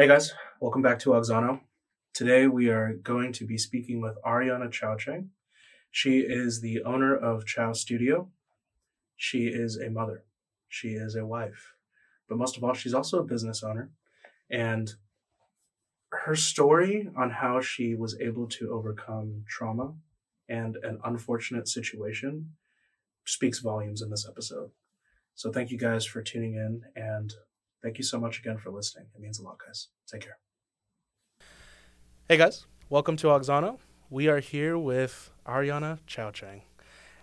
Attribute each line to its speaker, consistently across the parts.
Speaker 1: Hey guys, welcome back to Auxano. Today we are going to be speaking with Ariannah Chaochang. She is the owner of Chao Studio. She is a mother. She is a wife. But most of all, she's also a business owner. And her story on how she was able to overcome trauma and an unfortunate situation speaks volumes in this episode. So thank you guys for tuning in and thank you so much again for listening. It means a lot, guys. Take care. Hey guys, welcome to Auxano. We are here with Ariannah Chaochang.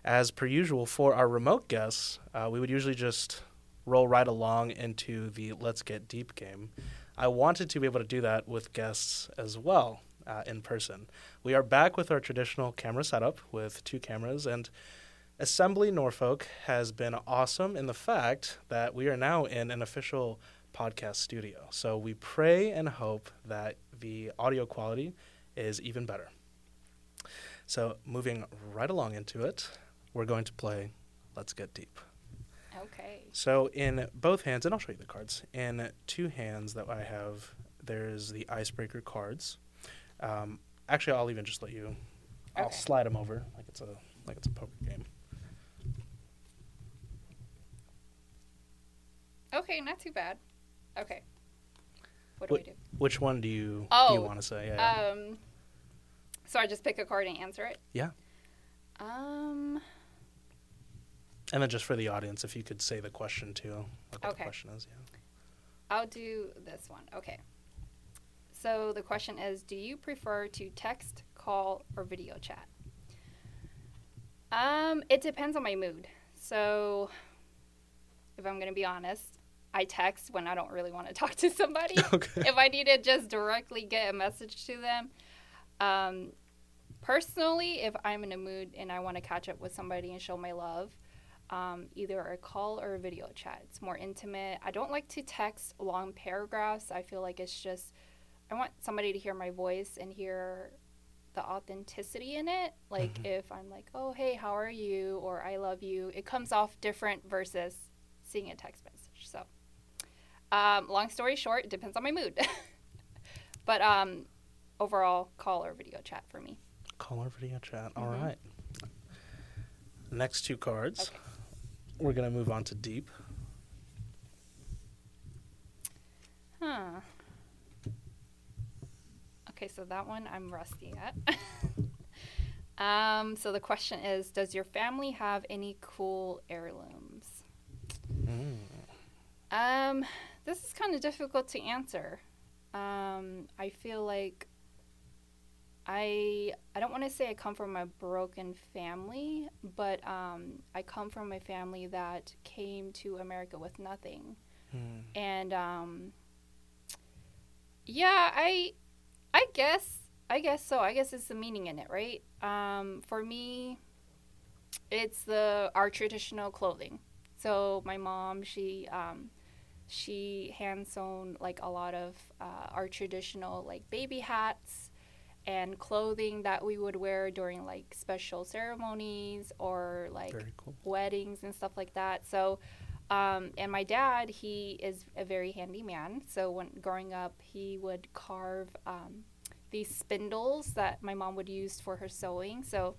Speaker 1: As per usual, for our remote guests, uh, we would usually just roll right along into the Let's Get Deep game. I wanted to be able to do that with guests as well uh, in person. We are back with our traditional camera setup with two cameras, and Assembly Norfolk has been awesome in the fact that we are now in an official podcast studio. So we pray and hope that the audio quality is even better. So, moving right along into it, we're going to play Let's Get Deep.
Speaker 2: Okay.
Speaker 1: So in both hands, and I'll show you the cards. In two hands that I have, there's the icebreaker cards. Um, actually, I'll even just let you. I'll
Speaker 2: Okay.
Speaker 1: slide them over like it's a like it's a poker game.
Speaker 2: Okay, not too bad. Okay. What do
Speaker 1: What-
Speaker 2: we do?
Speaker 1: Which one do you do you
Speaker 2: Oh,
Speaker 1: want to say? Yeah.
Speaker 2: Um, so I just pick a card and answer it.
Speaker 1: Yeah.
Speaker 2: Um.
Speaker 1: and then just for the audience, if you could say the question too, what the question is. Yeah.
Speaker 2: I'll do this one. Okay. So the question is Do you prefer to text, call, or video chat? Um, it depends on my mood. So if I'm going to be honest, I text when I don't really want to talk to somebody.
Speaker 1: okay.
Speaker 2: if I need to just directly get a message to them. Um, personally, if I'm in a mood and I want to catch up with somebody and show my love, um, either a call or a video chat. It's more intimate. I don't like to text long paragraphs. I feel like it's just, I want somebody to hear my voice and hear the authenticity in it. Like
Speaker 1: Mhm.
Speaker 2: if I'm like, oh, hey, how are you? Or I love you, it comes off different versus seeing a text message. Um, long story short, it depends on my mood. but um, overall, call or video chat for me.
Speaker 1: Call or video chat. All
Speaker 2: Mhm.
Speaker 1: right. Next two cards.
Speaker 2: Okay.
Speaker 1: We're gonna move on to deep.
Speaker 2: Huh. Okay, so that one I'm rusty at. um, so the question is Does your family have any cool heirlooms?
Speaker 1: Mm.
Speaker 2: Um, this is kind of difficult to answer. Um, I feel like I I don't want to say I come from a broken family, but um, I come from a family that came to America with nothing.
Speaker 1: Mm.
Speaker 2: and um yeah i i guess i guess so i guess it's the meaning in it right um for me it's the our traditional clothing so my mom she um she hand sewn like a lot of uh, our traditional like baby hats and clothing that we would wear during like special ceremonies or like
Speaker 1: cool.
Speaker 2: weddings and stuff like that. So, um, and my dad, he is a very handy man. So when growing up, he would carve um, these spindles that my mom would use for her sewing. So,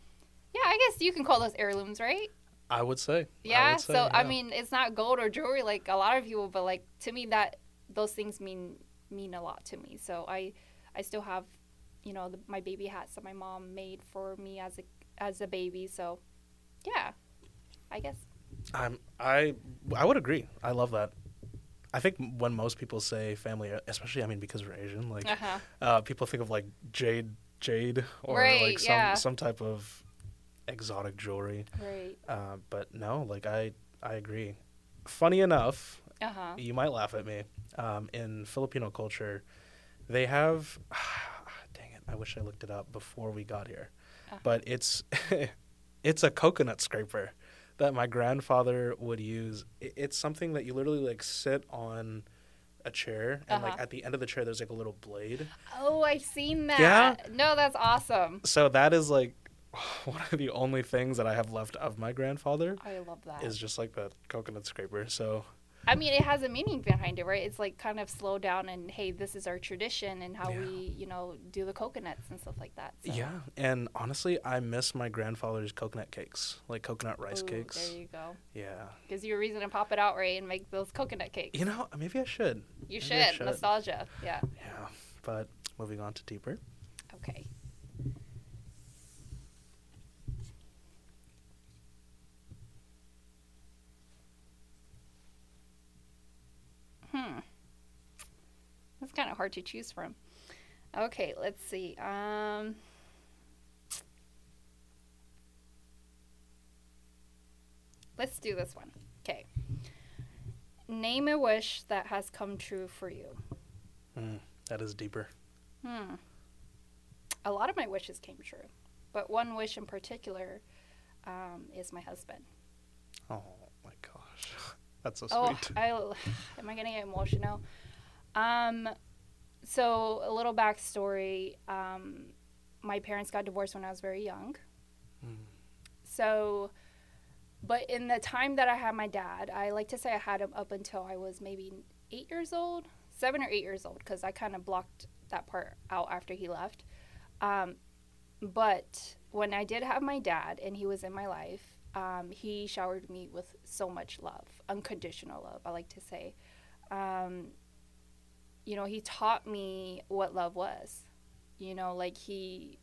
Speaker 2: yeah, I guess you can call those heirlooms, right?
Speaker 1: I would say. I
Speaker 2: Yeah.
Speaker 1: would say,
Speaker 2: so I mean, it's not gold or jewelry like a lot of people, but like to me, that those things mean mean a lot to me. So I I still have, you know, the, my baby hats that my mom made for me as a as a baby. So, yeah, I guess.
Speaker 1: I'm I I would agree. I love that. I think when most people say family, especially I mean because we're Asian, like
Speaker 2: Uh huh.
Speaker 1: uh, people think of like jade, jade, or
Speaker 2: Right,
Speaker 1: like some
Speaker 2: yeah.
Speaker 1: some type of exotic jewelry.
Speaker 2: Right.
Speaker 1: Uh, but no, like I I agree. Funny enough,
Speaker 2: Uh huh.
Speaker 1: you might laugh at me. Um, in Filipino culture, they have. dang it! I wish I looked it up before we got here.
Speaker 2: Uh-huh.
Speaker 1: But it's it's a coconut scraper that my grandfather would use. It's something that you literally like sit on a chair, and like
Speaker 2: Uh-huh.
Speaker 1: at the end of the chair, there's like a little blade.
Speaker 2: Oh, I've seen that.
Speaker 1: Yeah?
Speaker 2: No, that's awesome.
Speaker 1: So that is like one of the only things that I have left of my grandfather
Speaker 2: I love that.
Speaker 1: is just like that coconut scraper. So
Speaker 2: I mean, it has a meaning behind it, right? It's like kind of slow down and hey, this is our tradition and how
Speaker 1: Yeah.
Speaker 2: we, you know, do the coconuts and stuff like that. So.
Speaker 1: Yeah, and honestly, I miss my grandfather's coconut cakes, like coconut rice
Speaker 2: Ooh,
Speaker 1: cakes.
Speaker 2: There you go.
Speaker 1: Yeah,
Speaker 2: Gives you a reason to pop it out, right, and make those coconut cakes.
Speaker 1: you know, maybe I should.
Speaker 2: you
Speaker 1: maybe
Speaker 2: should.
Speaker 1: I should.
Speaker 2: Nostalgia. Yeah.
Speaker 1: Yeah, but moving on to deeper.
Speaker 2: Okay. Hmm. That's kind of hard to choose from. Okay, let's see. Um. Let's do this one. Okay. Name a wish that has come true for you.
Speaker 1: Mm, that is deeper.
Speaker 2: Hmm. A lot of my wishes came true, but one wish in particular um, is my husband.
Speaker 1: Oh that's so
Speaker 2: Oh,
Speaker 1: sweet.
Speaker 2: I am I gonna get emotional? Um, so a little backstory. Um, my parents got divorced when I was very young.
Speaker 1: Mm.
Speaker 2: So, but in the time that I had my dad, I like to say I had him up until I was maybe eight years old, seven or eight years old, because I kind of blocked that part out after he left. Um, but when I did have my dad and he was in my life, um, he showered me with so much love, unconditional love, I like to say. Um, you know, he taught me what love was. You know, like he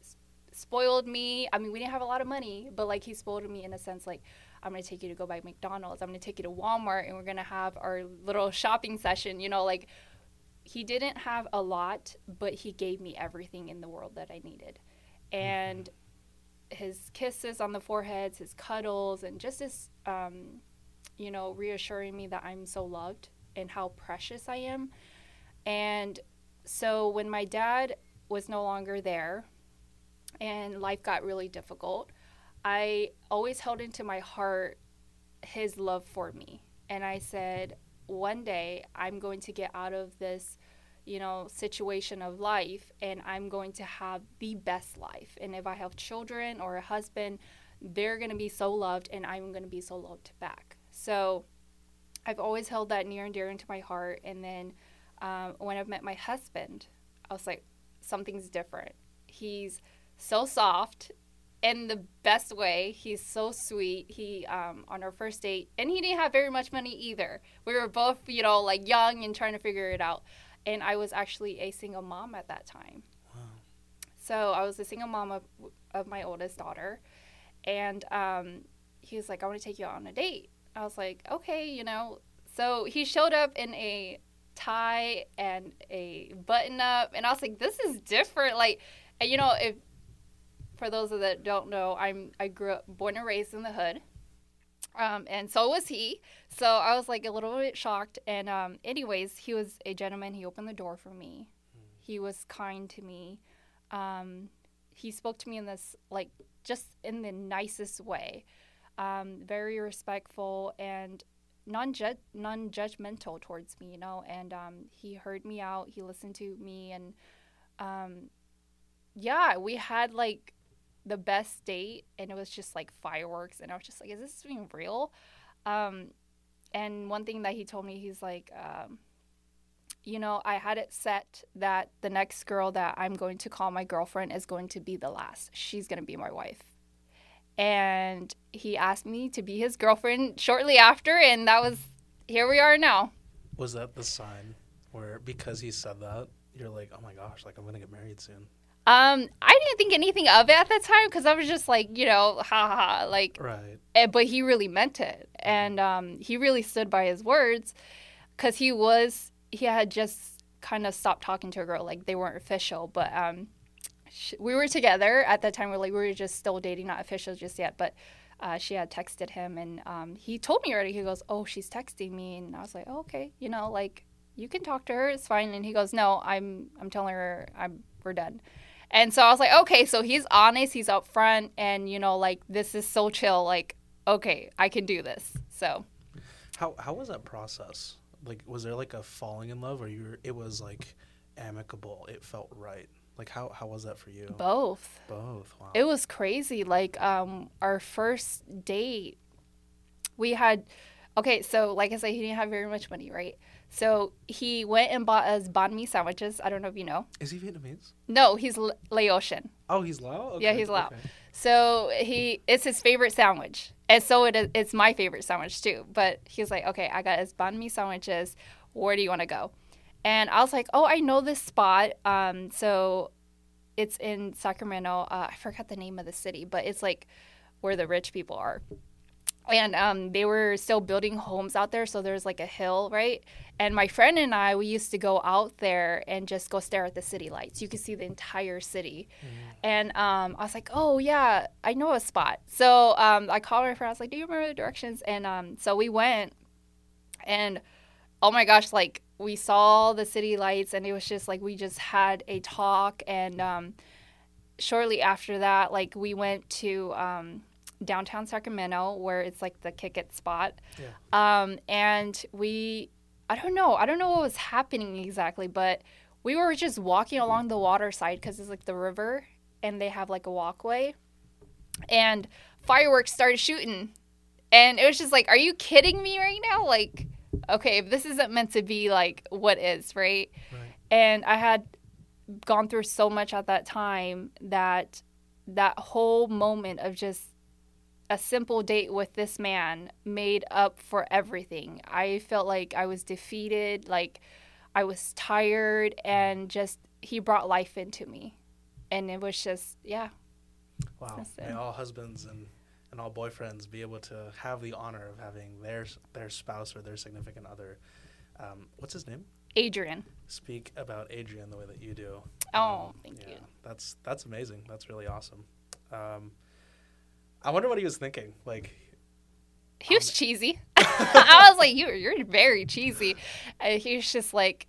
Speaker 2: spoiled me. I mean, we didn't have a lot of money, but like he spoiled me in a sense like, I'm going to take you to go buy McDonald's. I'm going to take you to Walmart and we're going to have our little shopping session. You know, like he didn't have a lot, but he gave me everything in the world that I needed. And his kisses on the foreheads, his cuddles, and just his, um, you know, reassuring me that I'm so loved and how precious I am. And so when my dad was no longer there and life got really difficult, I always held into my heart his love for me. And I said, one day I'm going to get out of this, you know, situation of life and I'm going to have the best life. And if I have children or a husband, they're going to be so loved and I'm going to be so loved back. So I've always held that near and dear into my heart. And then um, when I've met my husband, I was like, something's different. He's so soft in the best way. He's so sweet. He um, on our first date, and he didn't have very much money either. We were both, you know, like young and trying to figure it out. And I was actually a single mom at that time.
Speaker 1: Wow.
Speaker 2: So I was a single mom of, of my oldest daughter, and um, he was like, "I want to take you out on a date." I was like, "Okay," you know. So he showed up in a tie and a button up, and I was like, "This is different." Like, and, you know, if for those that don't know, I'm I grew up born and raised in the hood. Um, and so was he. So I was like a little bit shocked. And um, anyways, he was a gentleman. He opened the door for me. He was kind to me. Um, he spoke to me in this like just in the nicest way, um, very respectful and non non judgmental towards me. You know, and um, he heard me out. He listened to me, and um, yeah, we had like the best date and it was just like fireworks and i was just like is this being real? Um, and one thing that he told me he's like um, you know i had it set that the next girl that i'm going to call my girlfriend is going to be the last. She's going to be my wife. And he asked me to be his girlfriend shortly after and that was here we are now.
Speaker 1: Was that the sign where because he said that, you're like, oh my gosh, like I'm gonna get married soon?
Speaker 2: Um, I didn't think anything of it at that time because I was just like, you know, ha ha, ha like
Speaker 1: Right.
Speaker 2: Eh, but he really meant it. And um, he really stood by his words because he was he had just kind of stopped talking to a girl like they weren't official but um, sh- we were together at that time We're like we were just still dating not official just yet but uh, she had texted him and um, he told me already he goes oh she's texting me. And i was like oh, okay you know like you can talk to her it's fine. And he goes no i'm i'm telling her i'm we're done and so I was like, okay, so he's honest, he's upfront, and you know, like this is so chill. Like, okay, I can do this. So
Speaker 1: How how was that process? Like, was there like a falling in love, or you? Were, it was like amicable. It felt right. Like how how was that for you?
Speaker 2: both.
Speaker 1: Both. Wow.
Speaker 2: It was crazy. Like um, our first date, we had okay, so like I said, he didn't have very much money, right? So he went and bought us banh mi sandwiches. I don't know if you know.
Speaker 1: Is he Vietnamese?
Speaker 2: No, he's L- Laotian.
Speaker 1: Oh, he's Lao.
Speaker 2: Yeah, he's Lao. So he it's his favorite sandwich, and so it is, it's my favorite sandwich too. But he's like, okay, I got his banh mi sandwiches. Where do you want to go? And I was like, oh, I know this spot. Um, so it's in Sacramento. Uh, I forgot the name of the city, but it's like where the rich people are. And um, they were still building homes out there, so there's like a hill, right? And my friend and I, we used to go out there and just go stare at the city lights. You could see the entire city. And um, I was like, oh, yeah, I know a spot. So um, I called my friend. I was like, do you remember the directions? And um, so we went, and oh my gosh, like we saw the city lights, and it was just like we just had a talk. And um, shortly after that, like we went to um, downtown Sacramento, where it's like the kick it spot.
Speaker 1: Yeah.
Speaker 2: Um, and we, I don't know, I don't know what was happening exactly, but we were just walking along the water side because it's like the river and they have like a walkway. And fireworks started shooting. And it was just like, are you kidding me right now? Like, okay, if this isn't meant to be like what is, right?
Speaker 1: Right.
Speaker 2: And I had gone through so much at that time that that whole moment of just a simple date with this man made up for everything. I felt like I was defeated, like I was tired, and just he brought life into me. And it was just, yeah.
Speaker 1: Wow. May all husbands and, and all boyfriends be able to have the honor of having their their spouse or their significant other. Um, what's his name?
Speaker 2: Adrian.
Speaker 1: Speak about Adrian the way that you do.
Speaker 2: Oh,
Speaker 1: Um,
Speaker 2: thank
Speaker 1: yeah,
Speaker 2: you.
Speaker 1: That's that's amazing. That's really awesome. Um, I wonder what he was thinking. Like,
Speaker 2: He was cheesy. I was like, you, you're very cheesy. And he was just like,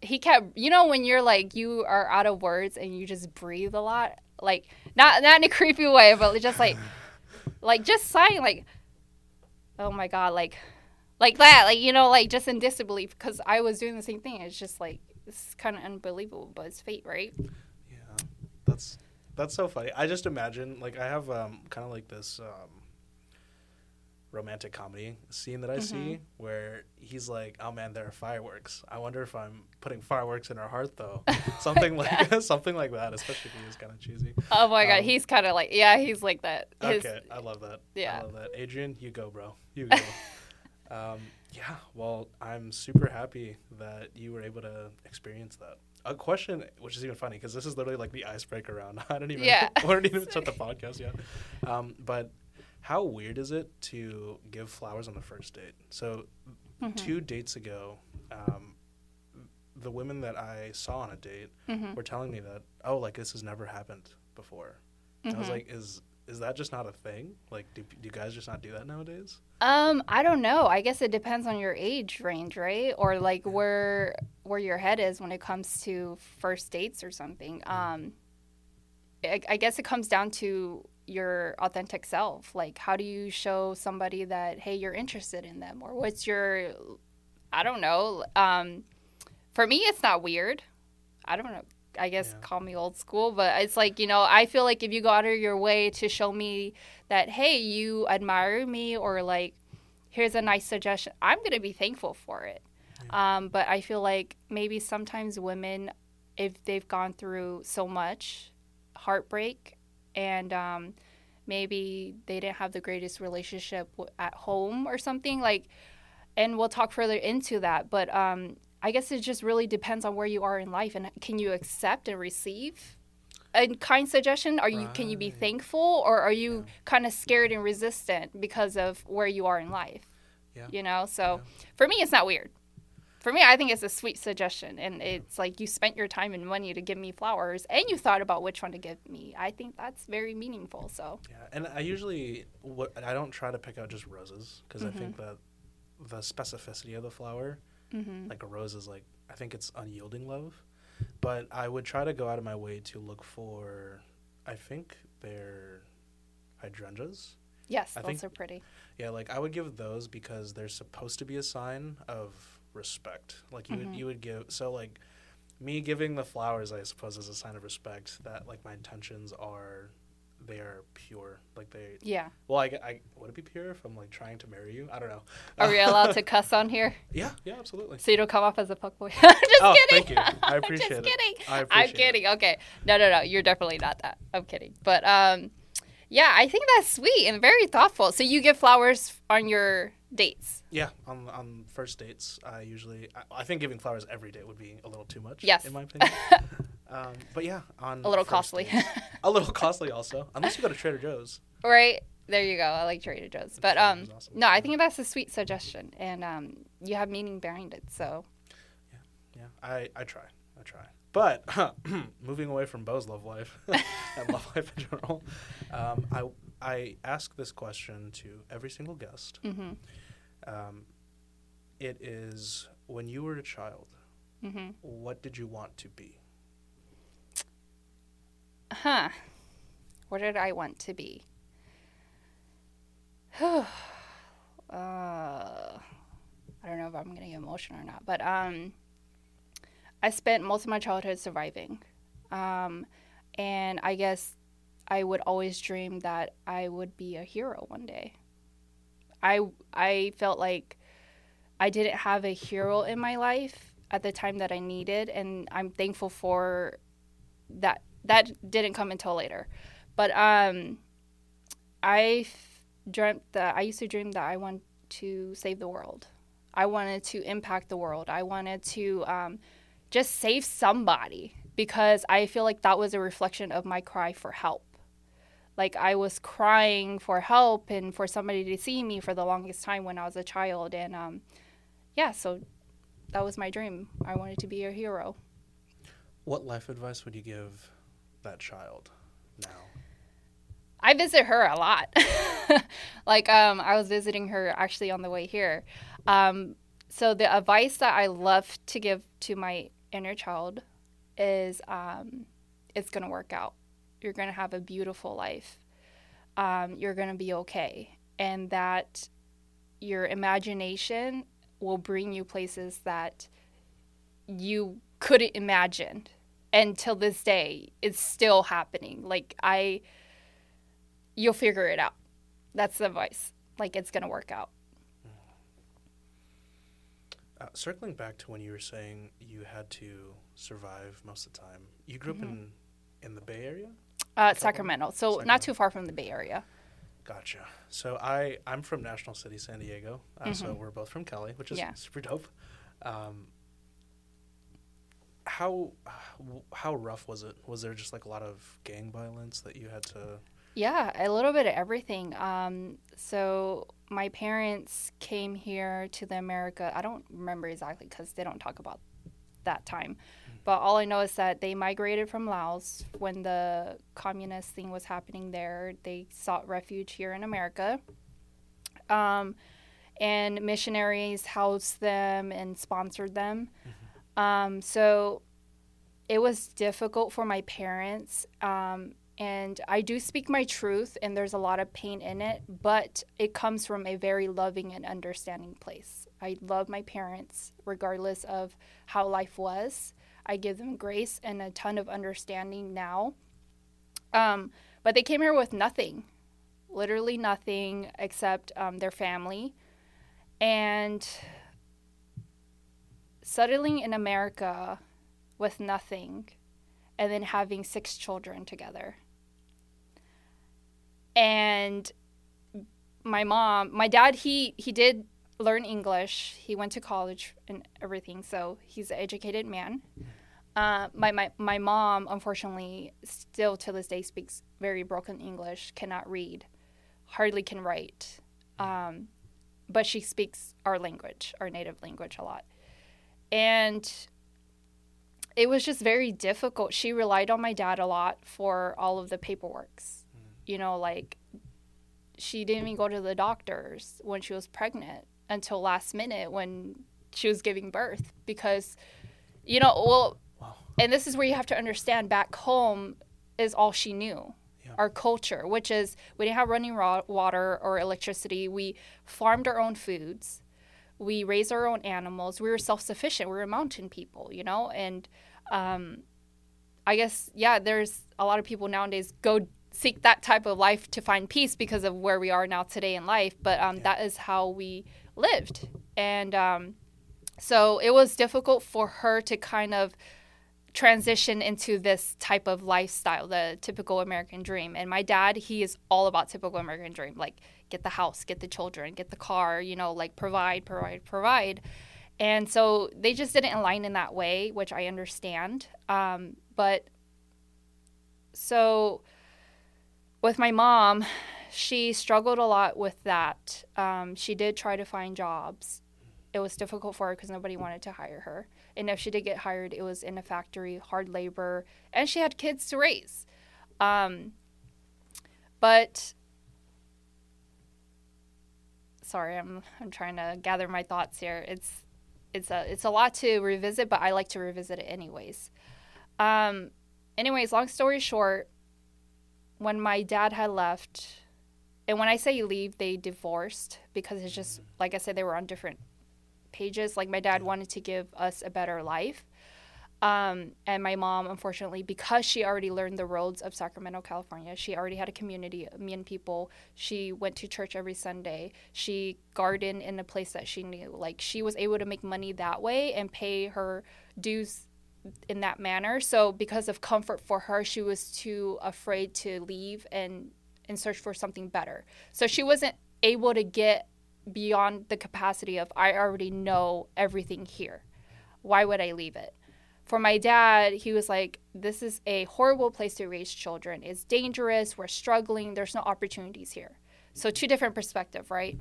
Speaker 2: he kept, you know, when you're like, you are out of words and you just breathe a lot, like not not in a creepy way, but just like, like just sighing, like, oh my god, like, like that, like you know, like just in disbelief because I was doing the same thing. It's just like it's kind of unbelievable, but it's fate, right?
Speaker 1: yeah, that's that's so funny. I just imagine like I have um, kind of like this um, romantic comedy scene that I see
Speaker 2: Mhm.
Speaker 1: where he's like, "Oh man, there are fireworks. I wonder if I'm putting fireworks in her heart though." Something like something like that, especially if he is kind of cheesy.
Speaker 2: Oh my god,
Speaker 1: Um,
Speaker 2: he's kind of like, yeah, he's like that. His,
Speaker 1: Okay, I love that.
Speaker 2: Yeah.
Speaker 1: I love that. Adrian, you go, bro. You go. um, yeah, well, I'm super happy that you were able to experience that. A question, which is even funny, because this is literally like the icebreaker round. I don't even,
Speaker 2: Yeah.
Speaker 1: I don't even start the podcast yet. Um, but how weird is it to give flowers on the first date? So,
Speaker 2: Mhm.
Speaker 1: two dates ago, um, the women that I saw on a date
Speaker 2: Mhm.
Speaker 1: were telling me that, oh, like this has never happened before. And I was
Speaker 2: Mhm.
Speaker 1: like, is is that just not a thing? Like, do, do you guys just not do that nowadays?
Speaker 2: Um, I don't know. I guess it depends on your age range, right? Or like where where your head is when it comes to first dates or something. Um, I, I guess it comes down to your authentic self. Like, how do you show somebody that hey, you're interested in them, or what's your, I don't know. Um, for me, it's not weird. I don't know. I guess
Speaker 1: Yeah.
Speaker 2: call me old school, but it's like, you know, I feel like if you go out of your way to show me that, hey, you admire me or like, here's a nice suggestion, I'm going to be thankful for it. Um, but I feel like maybe sometimes women, if they've gone through so much heartbreak and um, maybe they didn't have the greatest relationship at home or something, like, and we'll talk further into that. But um, I guess it just really depends on where you are in life and can you accept and receive a kind suggestion? Are you can you be thankful or are you
Speaker 1: Yeah.
Speaker 2: kind of scared and resistant because of where you are in life?
Speaker 1: Yeah.
Speaker 2: You know, so
Speaker 1: Yeah.
Speaker 2: for me, it's not weird. For me, I think it's a sweet suggestion, and it's like you spent your time and money to give me flowers, and you thought about which one to give me. I think that's very meaningful. So,
Speaker 1: Yeah, and I usually what I don't try to pick out just roses because I think mm-hmm. that the specificity of the flower,
Speaker 2: hmm
Speaker 1: like a rose, is like I think it's unyielding love, but I would try to go out of my way to look for, I think they're hydrangeas.
Speaker 2: yes,
Speaker 1: I
Speaker 2: those
Speaker 1: think-
Speaker 2: are pretty.
Speaker 1: Yeah, like I would give those because they're supposed to be a sign of respect. Like you
Speaker 2: Mhm.
Speaker 1: would you would give so like me giving the flowers I suppose is a sign of respect that like my intentions are they are pure. Like they.
Speaker 2: Yeah.
Speaker 1: Well, I, I would it be pure if I'm like trying to marry you? I don't know.
Speaker 2: Are we allowed to cuss on here?
Speaker 1: Yeah. Yeah. Absolutely.
Speaker 2: So you don't come off as a fuckboy? I'm just
Speaker 1: Oh,
Speaker 2: kidding.
Speaker 1: thank you. I
Speaker 2: I'm
Speaker 1: appreciate
Speaker 2: just
Speaker 1: it.
Speaker 2: kidding.
Speaker 1: I
Speaker 2: I'm
Speaker 1: appreciate it.
Speaker 2: kidding. Okay. No, no, no. You're definitely not that. I'm kidding. But um, yeah, I think that's sweet and very thoughtful. So you give flowers on your dates.
Speaker 1: Yeah, on on first dates, I usually I, I think giving flowers every day would be a little too much.
Speaker 2: Yes.
Speaker 1: in my opinion. Um, but yeah, on
Speaker 2: A little costly.
Speaker 1: a little costly also, unless you go to Trader Joe's.
Speaker 2: Right. There you go. I like Trader Joe's. But um
Speaker 1: awesome.
Speaker 2: no, I think that's a sweet suggestion and um you have meaning behind it. So
Speaker 1: Yeah, yeah, I I try, I try. But moving away from Beau's love life and love life in general, um, I I ask this question to every single guest.
Speaker 2: mhm.
Speaker 1: Um, it is when you were a child,
Speaker 2: Mhm.
Speaker 1: what did you want to be?
Speaker 2: Huh. What did I want to be? uh, I don't know if I'm gonna get emotional or not, but um, I spent most of my childhood surviving, um, and I guess I would always dream that I would be a hero one day. I I felt like I didn't have a hero in my life at the time that I needed, and I'm thankful for that. That didn't come until later, but um, I f- dreamt that I used to dream that I want to save the world. I wanted to impact the world. I wanted to um, just save somebody because I feel like that was a reflection of my cry for help. Like I was crying for help and for somebody to see me for the longest time when I was a child, and um, yeah, so that was my dream. I wanted to be a hero.
Speaker 1: What life advice would you give that child now?
Speaker 2: I visit her a lot. like um, I was visiting her actually on the way here. Um, so the advice that I love to give to my inner child is um, it's gonna work out. You're gonna have a beautiful life. Um, you're gonna be okay, and that your imagination will bring you places that you couldn't imagine. And till this day, it's still happening. Like I you'll figure it out. That's the advice. Like it's gonna work out.
Speaker 1: Uh, circling back to when you were saying you had to survive most of the time, you grew
Speaker 2: Mm-hmm.
Speaker 1: up in in the Bay Area.
Speaker 2: Uh, Sacramento, so
Speaker 1: Sacramento.
Speaker 2: not too far from the Bay Area.
Speaker 1: Gotcha. So I I'm from National City, San Diego. Uh, So
Speaker 2: Mhm.
Speaker 1: we're both from Cali, which is
Speaker 2: Yeah.
Speaker 1: super dope. Um, how how rough was it? Was there just like a lot of gang violence that you had to?
Speaker 2: Yeah, a little bit of everything. Um, so my parents came here to the America. I don't remember exactly because they don't talk about that time. But all I know is that they migrated from Laos when the communist thing was happening there. They sought refuge here in America. Um, and missionaries housed them and sponsored them. Um, so it was difficult for my parents. Um, and I do speak my truth, and there's a lot of pain in it, but it comes from a very loving and understanding place. I love my parents, regardless of how life was. I give them grace and a ton of understanding now. Um, but they came here with nothing, literally nothing except um, their family. And settling in America with nothing and then having six children together. And my mom, my dad, he he did learn English. He went to college and everything, so he's an educated man. Uh, my, my my mom, unfortunately, still to this day speaks very broken English, cannot read, hardly can write, um, but she speaks our language, our native language, a lot, and it was just very difficult. She relied on my dad a lot for all of the paperworks. Mm. You know, like she didn't even go to the doctors when she was pregnant until last minute when she was giving birth because you know, well,
Speaker 1: Wow.
Speaker 2: and this is where you have to understand back home is all she knew.
Speaker 1: Yeah.
Speaker 2: Our culture, which is we didn't have running water or electricity. We farmed our own foods. We raised our own animals. We were self sufficient. We were mountain people, you know? And um, I guess, yeah, there's a lot of people nowadays go seek that type of life to find peace because of where we are now today in life. But um,
Speaker 1: Yeah.
Speaker 2: that is how we lived, and um, so it was difficult for her to kind of transition into this type of lifestyle, the typical American dream. And my dad, he is all about typical American dream, like get the house, get the children, get the car, you know, like provide, provide, provide. And so they just didn't align in that way, which I understand. Um, but so with my mom, she struggled a lot with that. Um, she did try to find jobs. It was difficult for her because nobody wanted to hire her. And if she did get hired, it was in a factory, hard labor, and she had kids to raise. Um, but sorry, I'm I'm trying to gather my thoughts here. It's it's a it's a lot to revisit, but I like to revisit it anyways. Um, anyways, long story short, when my dad had left, and when I say leave, they divorced because it's just like I said, they were on different pages. Like my dad wanted to give us a better life. Um, and my mom, unfortunately, because she already learned the roads of Sacramento, California, she already had a community of Mien people. She went to church every Sunday. She gardened in a place that she knew. Like she was able to make money that way and pay her dues in that manner. So because of comfort for her, she was too afraid to leave and and search for something better. So she wasn't able to get beyond the capacity of I already know everything here. Why would I leave it? For my dad, he was like, This is a horrible place to raise children. It's dangerous. We're struggling. There's no opportunities here. So, two different perspective, right?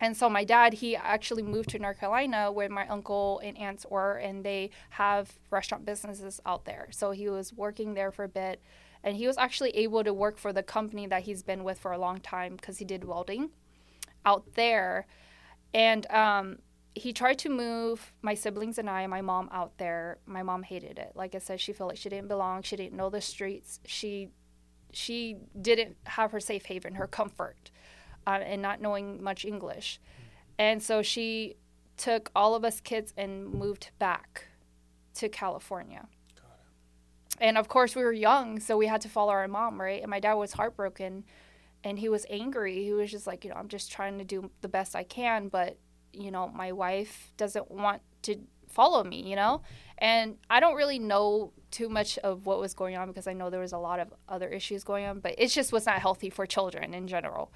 Speaker 2: And so, my dad, he actually moved to North Carolina where my uncle and aunts were, and they have restaurant businesses out there. So, he was working there for a bit. And he was actually able to work for the company that he's been with for a long time because he did welding out there. And um, he tried to move my siblings and I and my mom out there. My mom hated it. Like I said, she felt like she didn't belong. She didn't know the streets. She she didn't have her safe haven, her comfort, uh, and not knowing much English. And so she took all of us kids and moved back to California. And of course, we were young, so we had to follow our mom, right? And my dad was heartbroken and he was angry. He was just like, you know, I'm just trying to do the best I can, but, you know, my wife doesn't want to follow me, you know? And I don't really know too much of what was going on because I know there was a lot of other issues going on, but it just was not healthy for children in general.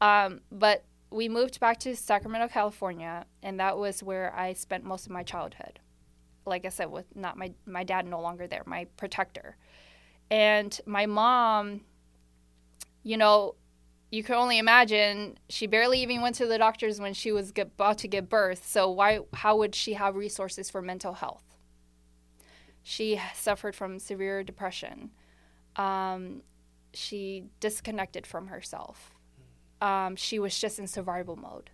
Speaker 2: Um, but we moved back to Sacramento, California, and that was where I spent most of my childhood. Like I said, with not my my dad no longer there, my protector, and my mom. You know, you can only imagine she barely even went to the doctors when she was get, about to give birth. So why? How would she have resources for mental health? She suffered from severe depression. Um, she disconnected from herself um, she was just in survival mode.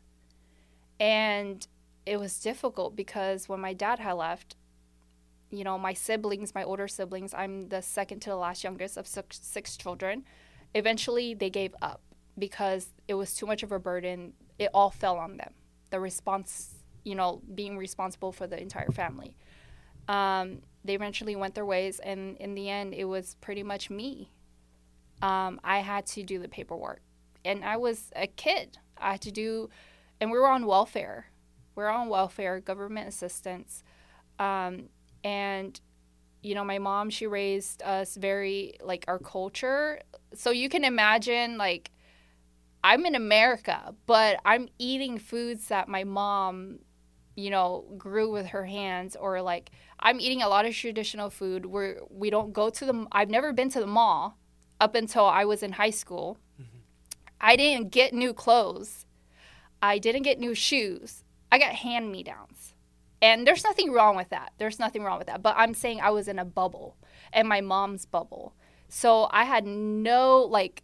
Speaker 2: And it was difficult because when my dad had left, you know, my siblings, my older siblings, I'm the second to the last youngest of six, six children. Eventually, they gave up because it was too much of a burden. It all fell on them. The response, you know, being responsible for the entire family. Um, they eventually went their ways, and in the end, it was pretty much me. Um, I had to do the paperwork and I was a kid. I had to do, and we were on welfare. We are on welfare, government assistance, um, and you know, my mom she raised us very like our culture. So you can imagine like I'm in America, but I'm eating foods that my mom, you know, grew with her hands, or like I'm eating a lot of traditional food. Where we don't go to the. I've never been to the mall up until I was in high school. Mm-hmm. I didn't get new clothes. I didn't get new shoes. I got hand me downs. And there's nothing wrong with that. There's nothing wrong with that. But I'm saying I was in a bubble and my mom's bubble. So I had no, like,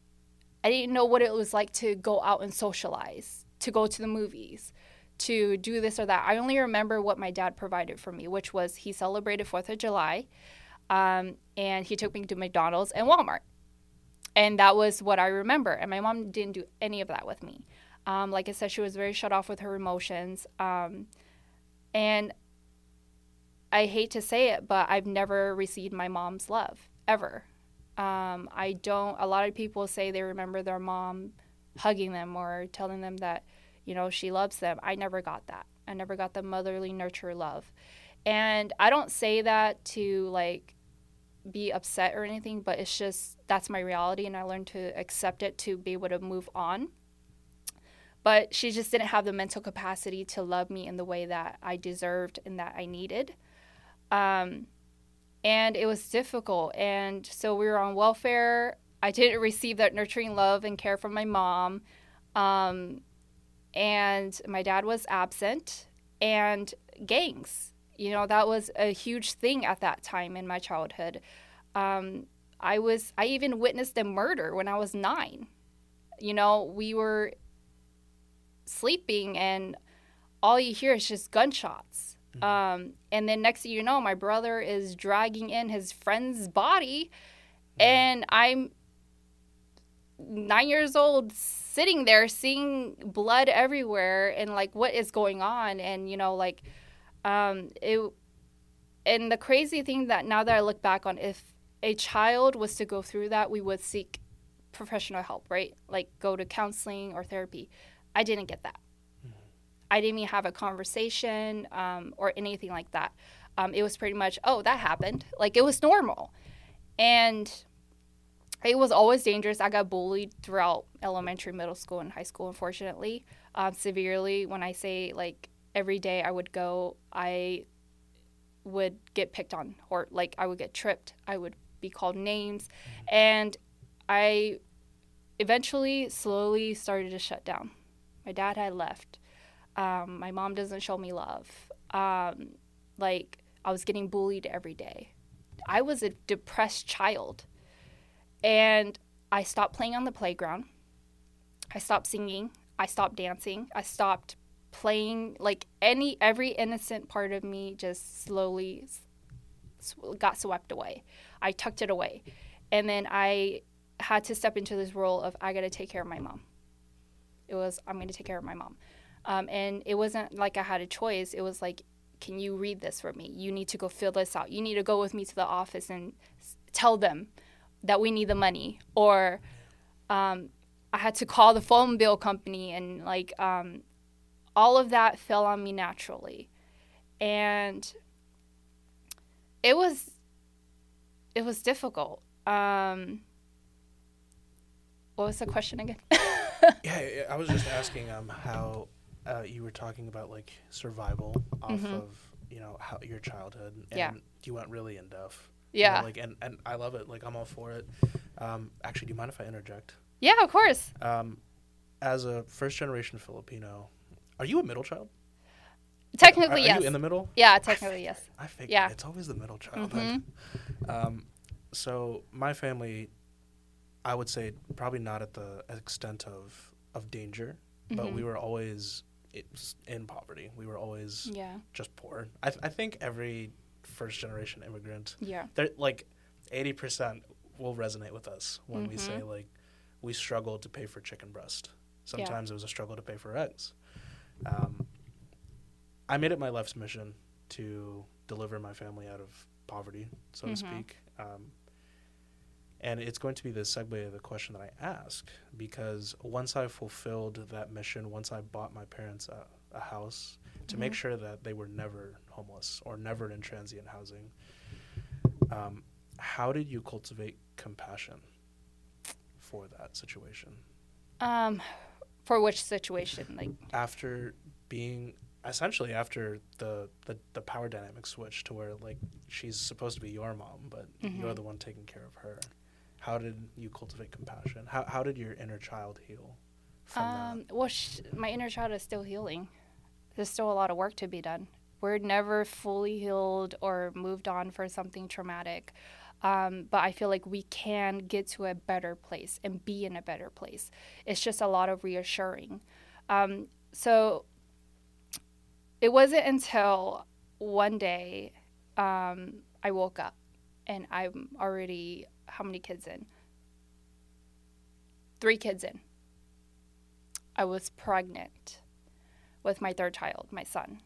Speaker 2: I didn't know what it was like to go out and socialize, to go to the movies, to do this or that. I only remember what my dad provided for me, which was he celebrated 4th of July um, and he took me to McDonald's and Walmart and that was what I remember. And my mom didn't do any of that with me. Um, like I said, she was very shut off with her emotions. Um, and I hate to say it, but I've never received my mom's love ever. Um, I don't. A lot of people say they remember their mom hugging them or telling them that, you know, she loves them. I never got that. I never got the motherly nurture love. And I don't say that to like be upset or anything, but it's just that's my reality and I learned to accept it to be able to move on. But she just didn't have the mental capacity to love me in the way that I deserved and that I needed. Um, and it was difficult. And so we were on welfare. I didn't receive that nurturing love and care from my mom. Um, and my dad was absent. And gangs, you know, that was a huge thing at that time in my childhood. Um, I was, I even witnessed a murder when I was nine. You know, we were sleeping and all you hear is just gunshots. Um, and then next thing you know, my brother is dragging in his friend's body, and I'm nine years old sitting there seeing blood everywhere and like what is going on. And you know like um it and the crazy thing that now that i look back on if a child was to go through that we would seek professional help right? Like go to counseling or therapy. I didn't get that. I didn't even have a conversation um, or anything like that um, it was pretty much oh that happened like it was normal and it was always dangerous. I got bullied throughout elementary, middle school, and high school, unfortunately, um, severely. When I say like every day I would go, I would get picked on, or like I would get tripped. I would be called names, and I eventually, slowly started to shut down. My dad had left. Um, my mom doesn't show me love. Um, like I was getting bullied every day. I was a depressed child and I stopped playing on the playground. I stopped singing. I stopped dancing. I stopped playing like any every innocent part of me just slowly got swept away. I tucked it away. And then I had to step into this role of I got to take care of my mom. It was I'm going to take care of my mom. Um, and it wasn't like I had a choice. It was like, can you read this for me? You need to go fill this out. You need to go with me to the office and tell them that we need the money or um, i had to call the phone bill company and like um, all of that fell on me naturally and it was it was difficult um, what was the question again
Speaker 1: yeah i was just asking um, how uh, you were talking about like survival off mm-hmm. of you know how your childhood and
Speaker 2: yeah.
Speaker 1: you went really in depth
Speaker 2: yeah.
Speaker 1: You know, like and and I love it. Like I'm all for it. Um, actually, do you mind if I interject?
Speaker 2: Yeah, of course.
Speaker 1: Um, as a first generation Filipino, are you a middle child?
Speaker 2: Technically,
Speaker 1: are, are
Speaker 2: yes.
Speaker 1: you in the middle?
Speaker 2: Yeah, technically, yes.
Speaker 1: I think
Speaker 2: yeah.
Speaker 1: it's always the middle child.
Speaker 2: Mm-hmm.
Speaker 1: Um, so my family, I would say probably not at the extent of of danger, mm-hmm. but we mm-hmm. were always in poverty. We were always
Speaker 2: yeah.
Speaker 1: just poor. I, th- I think every first generation immigrant.
Speaker 2: Yeah.
Speaker 1: They're like 80% will resonate with us when mm-hmm. we say mm-hmm. like we struggled to pay for chicken breast. Sometimes yeah. it was a struggle to pay for eggs. Um, I made it my life's mission to deliver my family out of poverty, so mm-hmm. to speak. Um, and it's going to be the segue of the question that I ask because once I fulfilled that mission, once I bought my parents a, a house to mm-hmm. make sure that they were never homeless or never in transient housing. Um, how did you cultivate compassion for that situation?
Speaker 2: Um, for which situation? Like
Speaker 1: after being essentially after the, the the power dynamic switch to where like she's supposed to be your mom, but mm-hmm. you're the one taking care of her. How did you cultivate compassion? How how did your inner child heal?
Speaker 2: Um? Well, sh- my inner child is still healing. There's still a lot of work to be done we're never fully healed or moved on for something traumatic. Um, but I feel like we can get to a better place and be in a better place. It's just a lot of reassuring. Um, so it wasn't until one day um, I woke up and I'm already, how many kids in? Three kids in. I was pregnant with my third child, my son.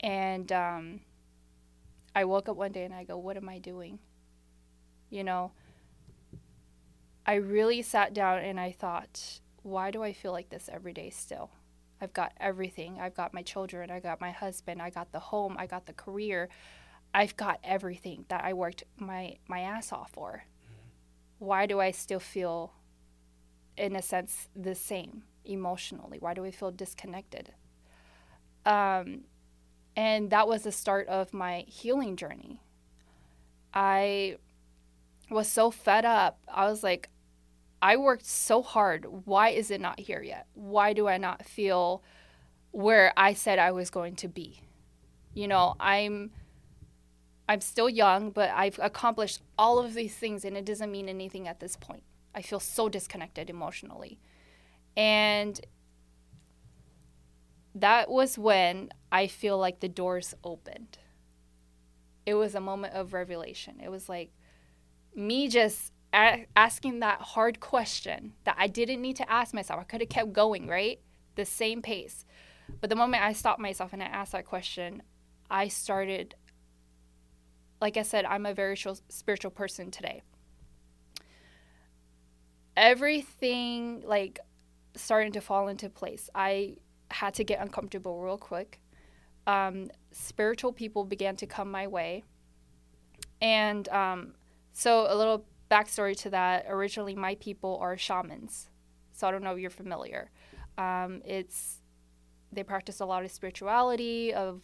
Speaker 2: And um, I woke up one day and I go, What am I doing? You know, I really sat down and I thought, why do I feel like this every day still? I've got everything. I've got my children. I got my husband. I got the home. I got the career. I've got everything that I worked my, my ass off for. Why do I still feel, in a sense, the same emotionally? Why do I feel disconnected? Um, and that was the start of my healing journey. I was so fed up. I was like, I worked so hard. Why is it not here yet? Why do I not feel where I said I was going to be? You know, I'm I'm still young, but I've accomplished all of these things and it doesn't mean anything at this point. I feel so disconnected emotionally. And that was when I feel like the doors opened. It was a moment of revelation. It was like me just a- asking that hard question that I didn't need to ask myself. I could have kept going, right? The same pace. But the moment I stopped myself and I asked that question, I started, like I said, I'm a very spiritual person today. Everything, like, starting to fall into place. I had to get uncomfortable real quick. Um, spiritual people began to come my way. And um, so, a little backstory to that originally my people are shamans so i don't know if you're familiar um, it's they practice a lot of spirituality of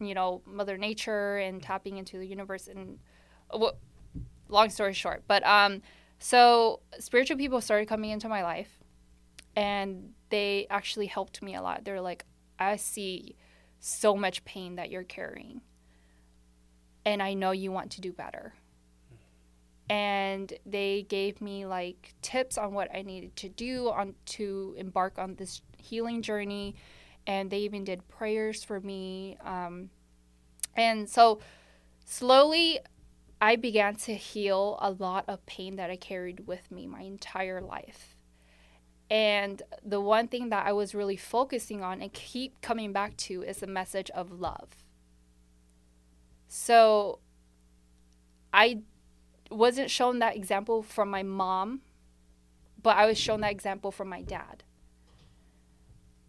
Speaker 2: you know mother nature and tapping into the universe and well, long story short but um so spiritual people started coming into my life and they actually helped me a lot. They're like i see so much pain that you're carrying and i know you want to do better. And they gave me like tips on what I needed to do on to embark on this healing journey, and they even did prayers for me. Um, and so slowly, I began to heal a lot of pain that I carried with me my entire life. And the one thing that I was really focusing on and keep coming back to is the message of love. So I wasn't shown that example from my mom, but I was shown that example from my dad.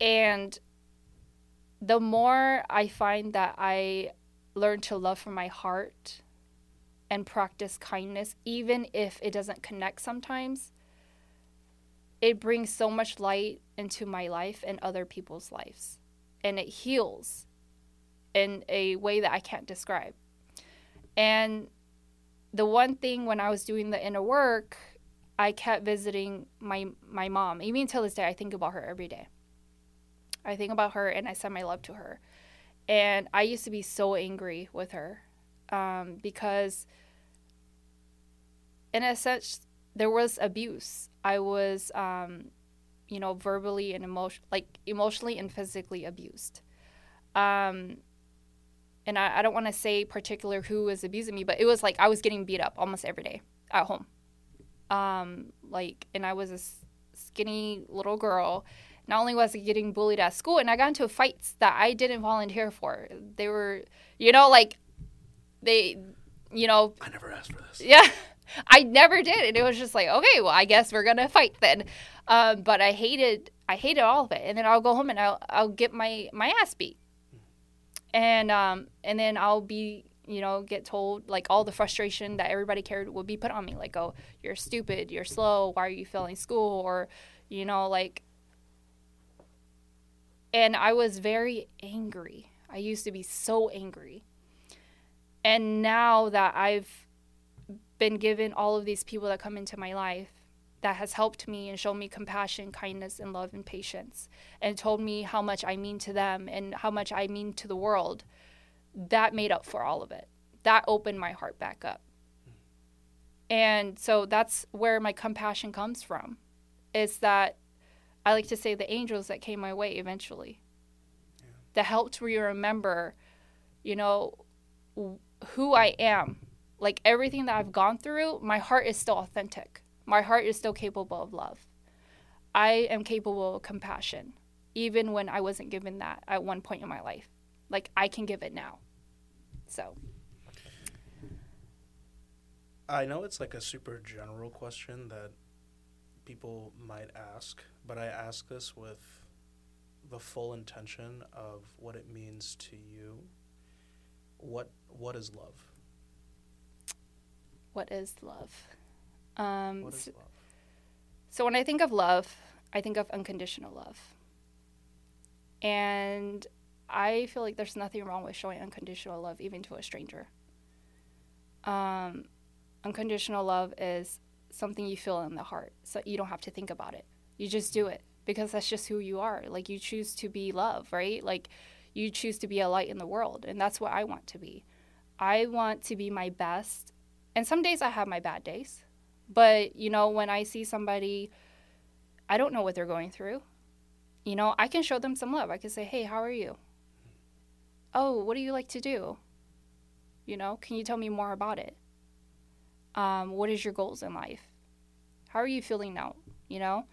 Speaker 2: And the more I find that I learn to love from my heart and practice kindness, even if it doesn't connect sometimes, it brings so much light into my life and other people's lives. And it heals in a way that I can't describe. And the one thing when I was doing the inner work, I kept visiting my my mom. Even until this day, I think about her every day. I think about her and I send my love to her. And I used to be so angry with her um, because, in a sense, there was abuse. I was, um, you know, verbally and emotion like emotionally and physically abused. Um, and I, I don't want to say particular who was abusing me, but it was like I was getting beat up almost every day at home. Um, like, and I was a skinny little girl. Not only was I getting bullied at school, and I got into fights that I didn't volunteer for. They were, you know, like they, you know.
Speaker 1: I never asked for this.
Speaker 2: Yeah, I never did, and it was just like, okay, well, I guess we're gonna fight then. Um, but I hated, I hated all of it, and then I'll go home and I'll, I'll get my my ass beat and um, and then I'll be you know get told like all the frustration that everybody carried would be put on me like oh you're stupid you're slow why are you failing school or you know like and I was very angry I used to be so angry and now that I've been given all of these people that come into my life that has helped me and shown me compassion, kindness, and love and patience, and told me how much I mean to them and how much I mean to the world, that made up for all of it. That opened my heart back up. And so that's where my compassion comes from. Is that I like to say the angels that came my way eventually. Yeah. That helped me remember, you know, who I am. Like everything that I've gone through, my heart is still authentic my heart is still capable of love. I am capable of compassion, even when I wasn't given that at one point in my life. Like, I can give it now. So.
Speaker 1: I know it's like a super general question that people might ask, but I ask this with the full intention of what it means to you. What what is love?
Speaker 2: What is love? Um,
Speaker 1: What is
Speaker 2: so,
Speaker 1: love?
Speaker 2: so when I think of love, I think of unconditional love. And I feel like there's nothing wrong with showing unconditional love, even to a stranger. Um, unconditional love is something you feel in the heart, so you don't have to think about it. You just do it because that's just who you are. Like you choose to be love, right? Like you choose to be a light in the world, and that's what I want to be. I want to be my best, and some days I have my bad days. But, you know, when I see somebody, I don't know what they're going through. You know, I can show them some love. I can say, hey, how are you? Oh, what do you like to do? You know, can you tell me more about it? Um, what is your goals in life? How are you feeling now? You know?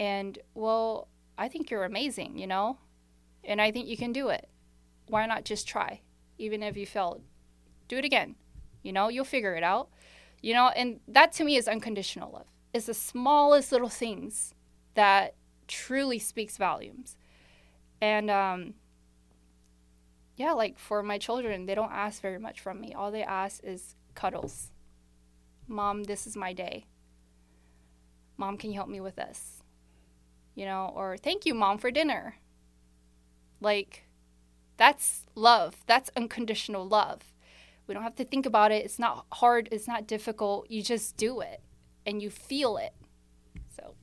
Speaker 2: And, well, I think you're amazing, you know? And I think you can do it. Why not just try? Even if you failed, do it again. You know, you'll figure it out. You know, and that to me is unconditional love. It's the smallest little things that truly speaks volumes. And um yeah, like for my children, they don't ask very much from me. All they ask is cuddles. Mom, this is my day. Mom, can you help me with this? You know, or thank you, mom, for dinner. Like that's love. That's unconditional love. We don't have to think about it. It's not hard. It's not difficult. You just do it and you feel it. So,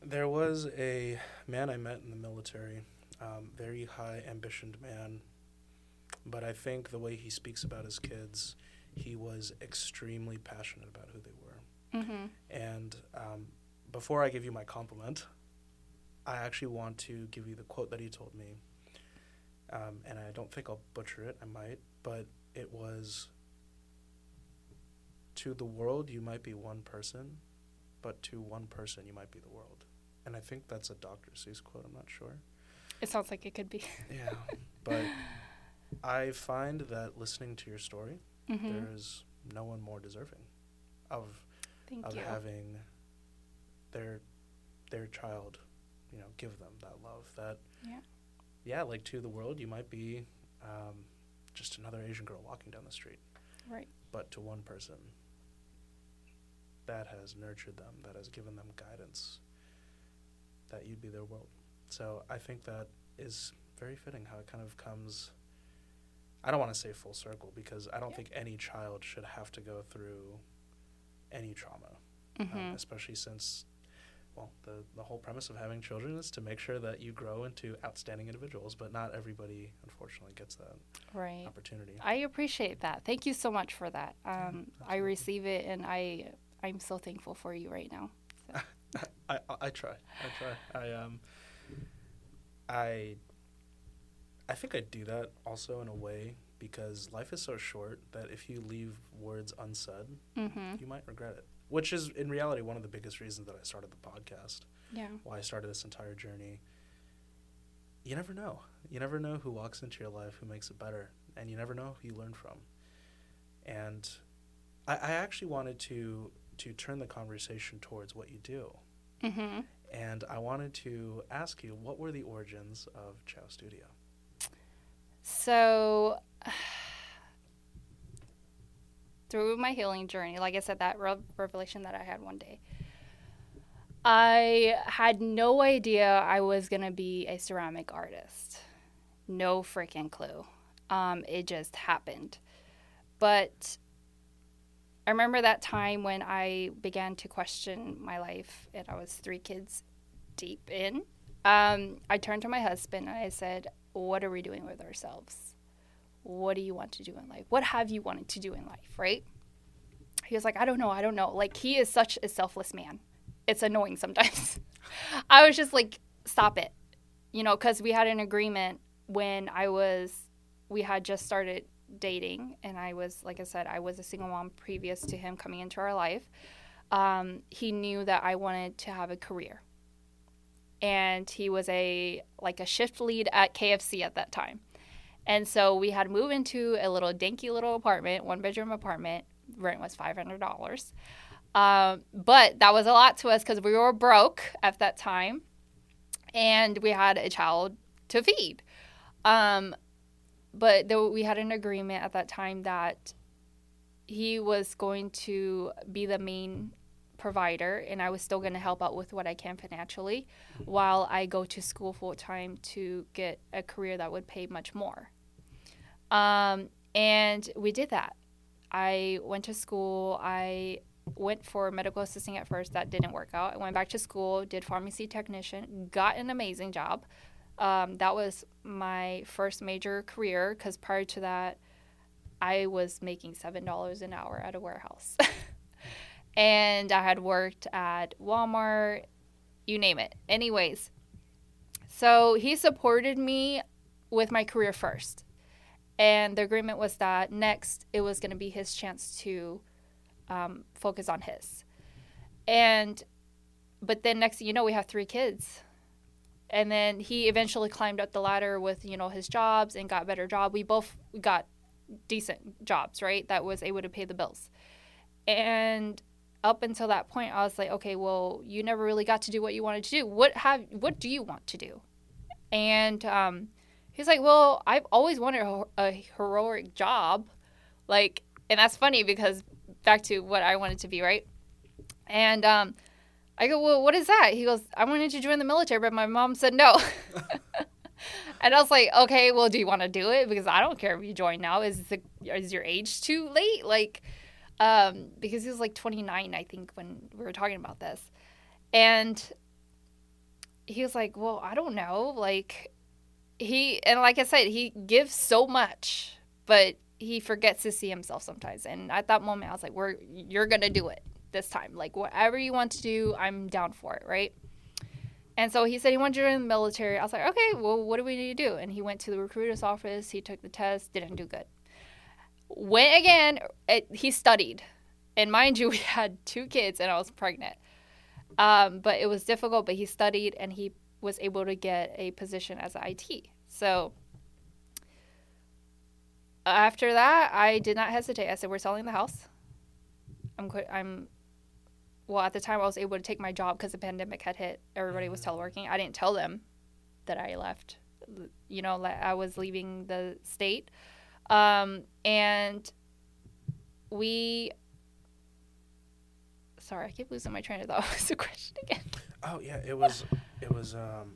Speaker 1: There was a man I met in the military, um, very high ambitioned man, but I think the way he speaks about his kids, he was extremely passionate about who they were.
Speaker 2: Mm-hmm.
Speaker 1: And um, before I give you my compliment, I actually want to give you the quote that he told me. Um, and I don't think I'll butcher it, I might, but it was To the world, you might be one person, but to one person, you might be the world. And I think that's a Dr. Seuss quote, I'm not sure.
Speaker 2: it sounds like it could be.
Speaker 1: Yeah. but I find that listening to your story,
Speaker 2: hmm
Speaker 1: there is no one more deserving of
Speaker 2: Thank
Speaker 1: of
Speaker 2: you.
Speaker 1: having their their child, you know, give them that love. That
Speaker 2: Yeah.
Speaker 1: yeah, like to the world, you might be um, just another Asian girl walking down the street,
Speaker 2: Right.
Speaker 1: but to one person, that has nurtured them, that has given them guidance, that you'd be their world. So I think that is very fitting how it kind of comes. I don't want to say full circle because I don't
Speaker 2: Yeah.
Speaker 1: think any child should have to go through any trauma
Speaker 2: hmm
Speaker 1: um, especially since well the, the whole premise of having children is to make sure that you grow into outstanding individuals but not everybody unfortunately gets that
Speaker 2: right.
Speaker 1: opportunity
Speaker 2: I appreciate that. Thank you so much for that. Um, I receive it, and I I'm so thankful for you right now.
Speaker 1: I, I, I try i try i um i i think i do that also in a way because life is so short that if you leave words unsaid
Speaker 2: Mm-hmm.
Speaker 1: you might regret it which is in reality one of the biggest reasons that i started the podcast
Speaker 2: Yeah.
Speaker 1: why I started this entire journey. You never know. You never know who walks into your life who makes it better, and you never know who you learn from. And I, I actually wanted to to turn the conversation towards what you do,
Speaker 2: Mm-hmm.
Speaker 1: and I wanted to ask you what were the origins of Chao Studio.
Speaker 2: So, through my healing journey, like I said, that rev- revelation that I had one day, I had no idea I was going to be a ceramic artist. No freaking clue. Um, it just happened. But I remember that time when I began to question my life, and I was three kids deep in. Um, I turned to my husband and I said, What are we doing with ourselves? What do you want to do in life? What have you wanted to do in life, right? He was like, I don't know, I don't know. Like, he is such a selfless man. It's annoying sometimes. I was just like, Stop it. You know, because we had an agreement when I was, we had just started dating, and I was, like I said, I was a single mom previous to him coming into our life. Um, he knew that I wanted to have a career and he was a like a shift lead at KFC at that time. And so we had moved into a little dinky little apartment, one bedroom apartment, rent was $500. Um, but that was a lot to us because we were broke at that time and we had a child to feed. Um, but we had an agreement at that time that he was going to be the main provider and I was still going to help out with what I can financially while I go to school full time to get a career that would pay much more. Um, and we did that. I went to school. I went for medical assisting at first. That didn't work out. I went back to school, did pharmacy technician, got an amazing job. Um, that was my first major career because prior to that, I was making $7 an hour at a warehouse. and I had worked at Walmart, you name it. Anyways, so he supported me with my career first. And the agreement was that next it was going to be his chance to um, focus on his. And, but then next you know, we have three kids. And then he eventually climbed up the ladder with, you know, his jobs and got better job. We both got decent jobs, right? That was able to pay the bills. And up until that point, I was like, okay, well, you never really got to do what you wanted to do. What have what do you want to do? And um, he's like, well, I've always wanted a, heroic job, like, and that's funny because back to what I wanted to be, right? And um, I go, well, what is that? He goes, I wanted to join the military, but my mom said no. and I was like, okay, well, do you want to do it? Because I don't care if you join now. Is the is your age too late? Like, um, because he was like 29, I think, when we were talking about this, and he was like, well, I don't know, like he and like I said, he gives so much, but he forgets to see himself sometimes. And at that moment, I was like, "We're you're gonna do it this time. Like whatever you want to do, I'm down for it, right?" And so he said he wanted to join the military. I was like, "Okay, well, what do we need to do?" And he went to the recruiter's office. He took the test, didn't do good. Went again. It, he studied, and mind you, we had two kids, and I was pregnant. Um, but it was difficult. But he studied, and he was able to get a position as IT. So after that, I did not hesitate. I said, "We're selling the house. I'm quit. I'm." Well, at the time, I was able to take my job because the pandemic had hit. Everybody was teleworking. I didn't tell them that I left. You know, I was leaving the state, um, and we. Sorry, I keep losing my train of thought. What's the question again?
Speaker 1: Oh yeah, it was. It was. Um,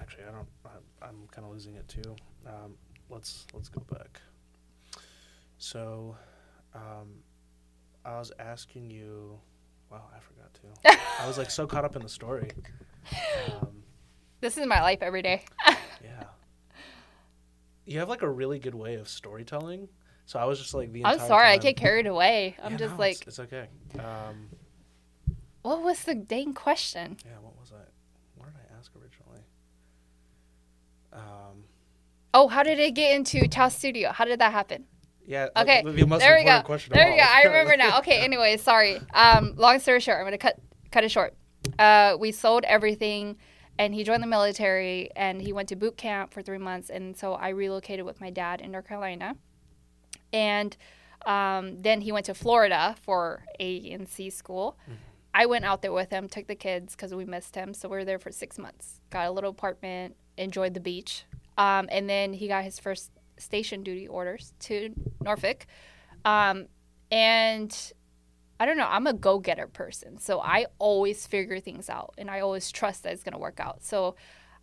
Speaker 1: actually, I don't. I, I'm kind of losing it too. Um, let's let's go back. So, um, I was asking you. Wow, I forgot to. I was like so caught up in the story. Um,
Speaker 2: this is my life every day.
Speaker 1: yeah. You have like a really good way of storytelling. So I was just like the.
Speaker 2: I'm sorry, I get carried away. I'm
Speaker 1: Yeah,
Speaker 2: just
Speaker 1: no,
Speaker 2: like,
Speaker 1: it's, it's okay. Um,
Speaker 2: what was the dang question?
Speaker 1: yeah, what was I? Um,
Speaker 2: Oh, how did it get into Chao Studio? How did that happen?
Speaker 1: yeah. uh,
Speaker 2: Okay,
Speaker 1: the,
Speaker 2: there we go.
Speaker 1: question
Speaker 2: There we go. I remember now. Okay. Anyway, sorry. Um, long story short, I'm gonna cut cut it short. Uh, we sold everything, and he joined the military, and he went to boot camp for three months, and so I relocated with my dad in North Carolina, and um, then he went to Florida for A and C school. I went out there with him, took the kids because we missed him, so we were there for six months. Got a little apartment, enjoyed the beach, um, and then he got his first station duty orders to Norfolk. Um, and I don't know, I'm a go getter person. So I always figure things out and I always trust that it's going to work out. So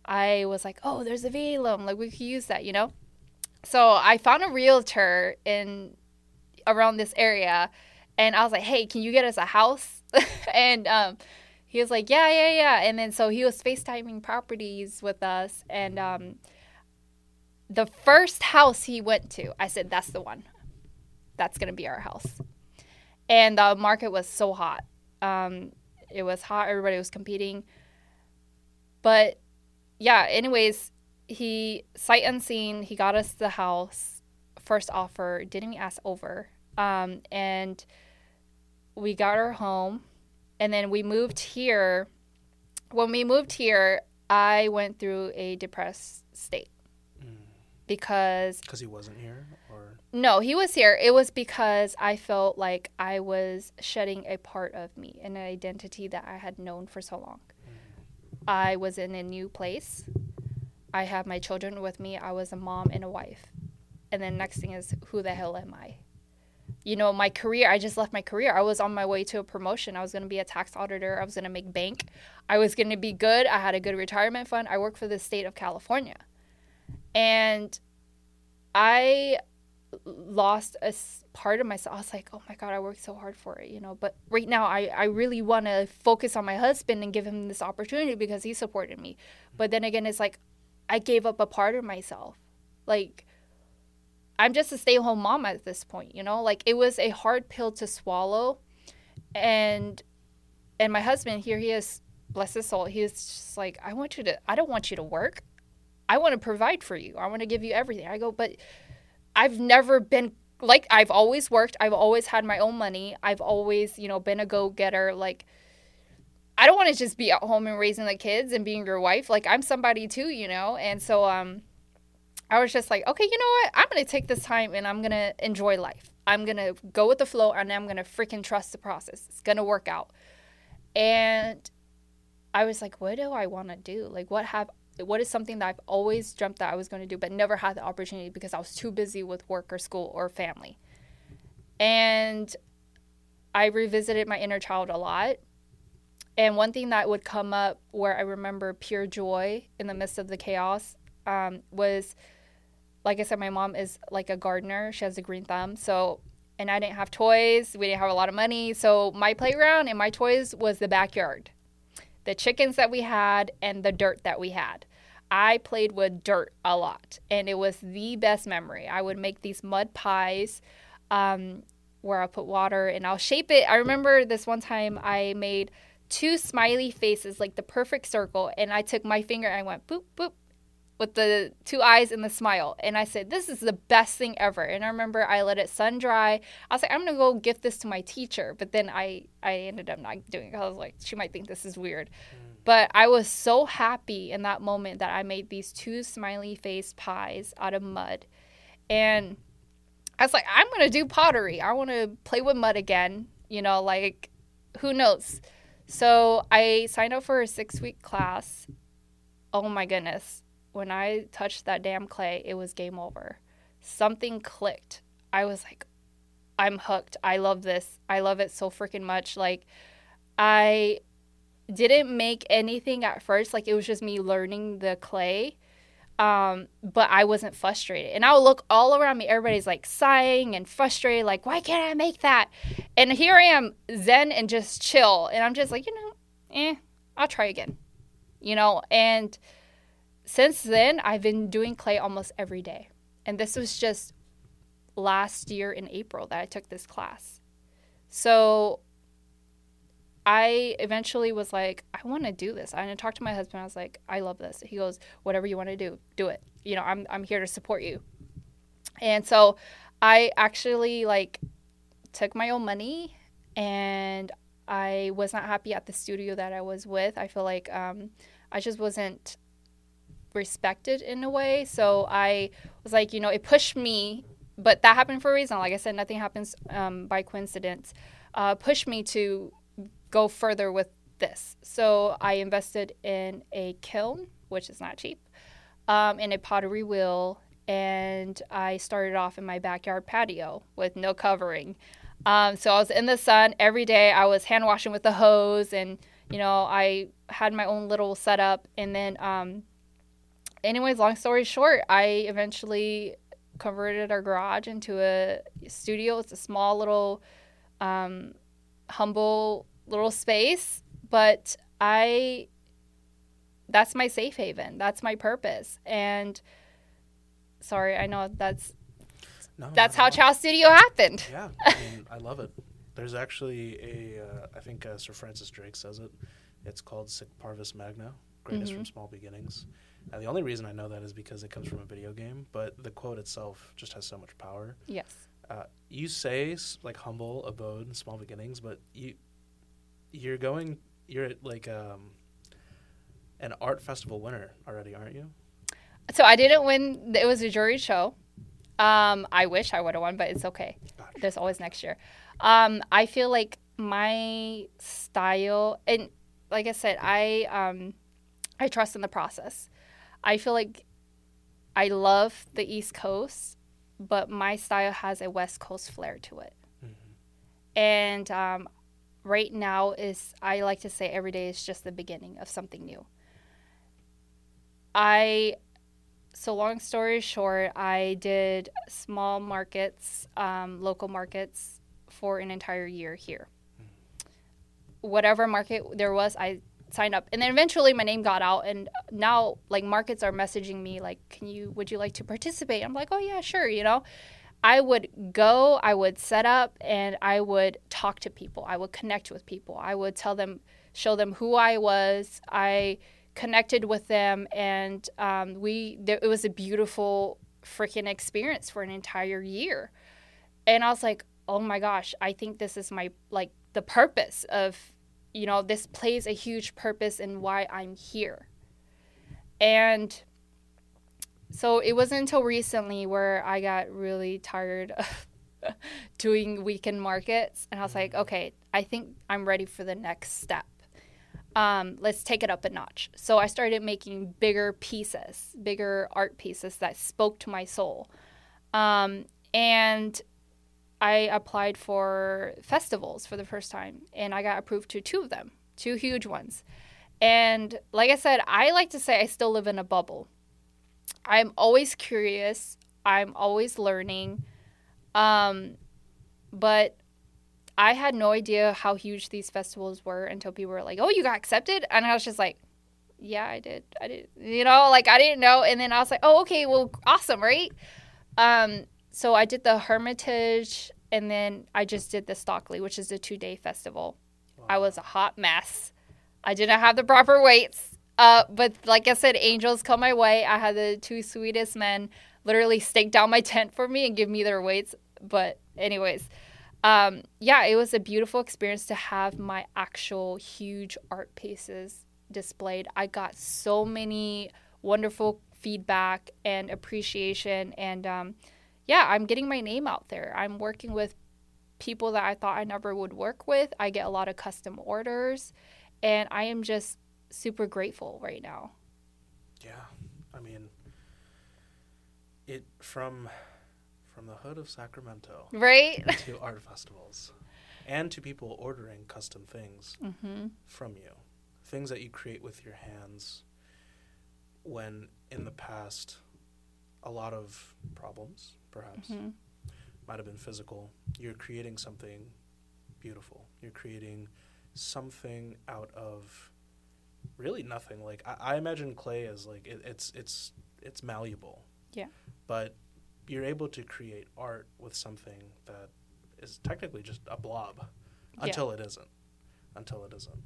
Speaker 2: I was like, oh, there's a loan. Like we could use that, you know? So I found a realtor in around this area and I was like, hey, can you get us a house? and um, he was like, yeah, yeah, yeah. And then so he was FaceTiming properties with us. And um, the first house he went to, I said, that's the one. That's going to be our house. And the market was so hot. Um, it was hot. Everybody was competing. But yeah, anyways, he, sight unseen, he got us the house, first offer, didn't even ask over. Um, and we got our home. And then we moved here. When we moved here, I went through a depressed state because
Speaker 1: Because he wasn't here, or
Speaker 2: no, he was here. It was because I felt like I was shedding a part of me, an identity that I had known for so long. I was in a new place. I have my children with me. I was a mom and a wife. And then next thing is who the hell am I? You know, my career, I just left my career. I was on my way to a promotion. I was going to be a tax auditor. I was going to make bank. I was going to be good. I had a good retirement fund. I work for the state of California. And I lost a part of myself. I was like, oh my God, I worked so hard for it, you know. But right now, I, I really want to focus on my husband and give him this opportunity because he supported me. But then again, it's like I gave up a part of myself. Like, I'm just a stay at home mom at this point, you know? Like, it was a hard pill to swallow. And, and my husband, here he is, bless his soul, he is just like, I want you to, I don't want you to work. I want to provide for you. I want to give you everything. I go, but I've never been like I've always worked. I've always had my own money. I've always, you know, been a go-getter. Like I don't want to just be at home and raising the kids and being your wife. Like I'm somebody too, you know. And so um I was just like, okay, you know what? I'm going to take this time and I'm going to enjoy life. I'm going to go with the flow and I'm going to freaking trust the process. It's going to work out. And I was like, what do I want to do? Like what have what is something that I've always dreamt that I was going to do, but never had the opportunity because I was too busy with work or school or family. And I revisited my inner child a lot. And one thing that would come up where I remember pure joy in the midst of the chaos um, was, like I said, my mom is like a gardener. She has a green thumb. So, and I didn't have toys. We didn't have a lot of money. So my playground and my toys was the backyard the chickens that we had and the dirt that we had. I played with dirt a lot, and it was the best memory. I would make these mud pies um, where I put water and I'll shape it. I remember this one time I made two smiley faces, like the perfect circle, and I took my finger and I went boop, boop, with the two eyes and the smile. And I said, This is the best thing ever. And I remember I let it sun dry. I was like, I'm gonna go gift this to my teacher. But then I, I ended up not doing it. I was like, she might think this is weird. Mm. But I was so happy in that moment that I made these two smiley face pies out of mud. And I was like, I'm gonna do pottery. I wanna play with mud again. You know, like who knows? So I signed up for a six week class. Oh my goodness when I touched that damn clay, it was game over. Something clicked. I was like, I'm hooked. I love this. I love it so freaking much. Like, I didn't make anything at first. Like, it was just me learning the clay. Um, but I wasn't frustrated. And I would look all around me. Everybody's like sighing and frustrated, like, why can't I make that? And here I am, zen and just chill. And I'm just like, you know, eh, I'll try again. You know, and since then, I've been doing clay almost every day. And this was just last year in April that I took this class. So I eventually was like, I want to do this. And I talked to my husband. I was like, I love this. He goes, whatever you want to do, do it. You know, I'm, I'm here to support you. And so I actually like took my own money and I was not happy at the studio that I was with. I feel like um, I just wasn't respected in a way. So I was like, you know, it pushed me, but that happened for a reason. Like I said, nothing happens um, by coincidence. Uh, pushed me to go further with this. So I invested in a kiln, which is not cheap, um, in a pottery wheel, and I started off in my backyard patio with no covering. Um, so I was in the sun every day. I was hand washing with the hose, and you know, I had my own little setup, and then um, anyways, long story short, I eventually converted our garage into a studio. It's a small little, um, humble little space, but I, that's my safe haven. That's my purpose. And sorry, I know that's,
Speaker 1: no,
Speaker 2: that's how. Chao Studio happened.
Speaker 1: Yeah, I mean, I love it. There's actually a, uh, I think uh, Sir Francis Drake says it. It's called Sic Parvis Magna, greatest
Speaker 2: Mm-hmm.
Speaker 1: from small beginnings. And the only reason I know that is because it comes from a video game, but the quote itself just has so much power.
Speaker 2: Yes.
Speaker 1: Uh, you say like humble abode and small beginnings, but you you're going you're at like um, an art festival winner already, aren't you?
Speaker 2: so I didn't win. It was a jury show. Um, I wish I would have won, but it's okay. There's always next year. Um, I feel like my style, and like I said, I um, I trust in the process. I feel like I love the East Coast, but my style has a West Coast flair to it. And um, right now is I like to say every day is just the beginning of something new. I so long story short, I did small markets, um, local markets for an entire year here. Whatever market there was, I signed up, and then eventually my name got out, and now like markets are messaging me like, "Can you? Would you like to participate?" I'm like, "Oh yeah, sure," you know. I would go, I would set up, and I would talk to people. I would connect with people. I would tell them, show them who I was. I connected with them, and um, we there, it was a beautiful freaking experience for an entire year. And I was like, oh my gosh, I think this is my like the purpose of, you know, this plays a huge purpose in why I'm here. And so it wasn't until recently where I got really tired of doing weekend markets, and I was like, okay, I think I'm ready for the next step. Um, let's take it up a notch. So I started making bigger pieces, bigger art pieces that spoke to my soul. Um, and I applied for festivals for the first time, and I got approved to two of them, two huge ones. And like I said, I like to say I still live in a bubble. I'm always curious. I'm always learning. Um, but I had no idea how huge these festivals were until people were like, "Oh, you got accepted," and I was just like, "Yeah, I did. I did." You know, like I didn't know, and then I was like, "Oh, okay, well, awesome, right?" Um, so I did the Hermitage, and then I just did the Stockley, which is a two-day festival. I was a hot mess. I didn't have the proper weights. Uh, but like I said, angels come my way. I had the two sweetest men literally stake down my tent for me and give me their weights. But anyways, um, yeah, it was a beautiful experience to have my actual huge art pieces displayed. I got so many wonderful feedback and appreciation, and um, yeah, I'm getting my name out there. I'm working with people that I thought I never would work with. I get a lot of custom orders, and I am just super grateful right now.
Speaker 1: Yeah, I mean, it from from the hood of Sacramento
Speaker 2: Right?
Speaker 1: to art festivals, and to people ordering custom things
Speaker 2: mm-hmm.
Speaker 1: from you, things that you create with your hands. When in the past, a lot of problems, perhaps,
Speaker 2: hmm
Speaker 1: might have been physical. You're creating something beautiful. You're creating something out of really nothing. Like I, I imagine clay as like it, it's it's it's malleable.
Speaker 2: Yeah.
Speaker 1: But you're able to create art with something that is technically just a blob
Speaker 2: Yeah.
Speaker 1: until it isn't. Until it isn't.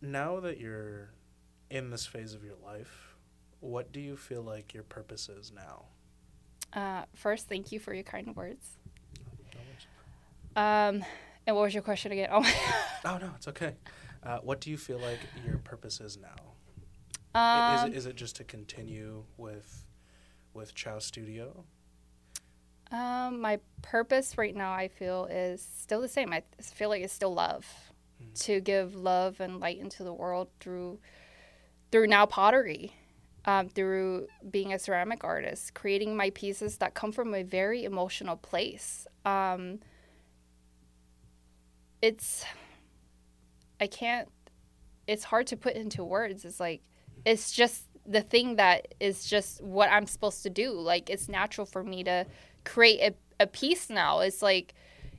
Speaker 1: Now that you're in this phase of your life, what do you feel like your purpose is now?
Speaker 2: Uh, first, thank you for your kind words. Um, and what was your question again? Oh, my
Speaker 1: Oh no, it's okay. Uh, what do you feel like your purpose is now? I- is
Speaker 2: um,
Speaker 1: it is it just to continue with with Chao Studio?
Speaker 2: um, my purpose right now, I feel, is still the same. I feel like it's still love,
Speaker 1: Mhm.
Speaker 2: to give love and light into the world through through now pottery, um, through being a ceramic artist, creating my pieces that come from a very emotional place. Um, it's I can't. It's hard to put into words. It's like it's just the thing that is just what I'm supposed to do. Like it's natural for me to create a, a piece now. It's like,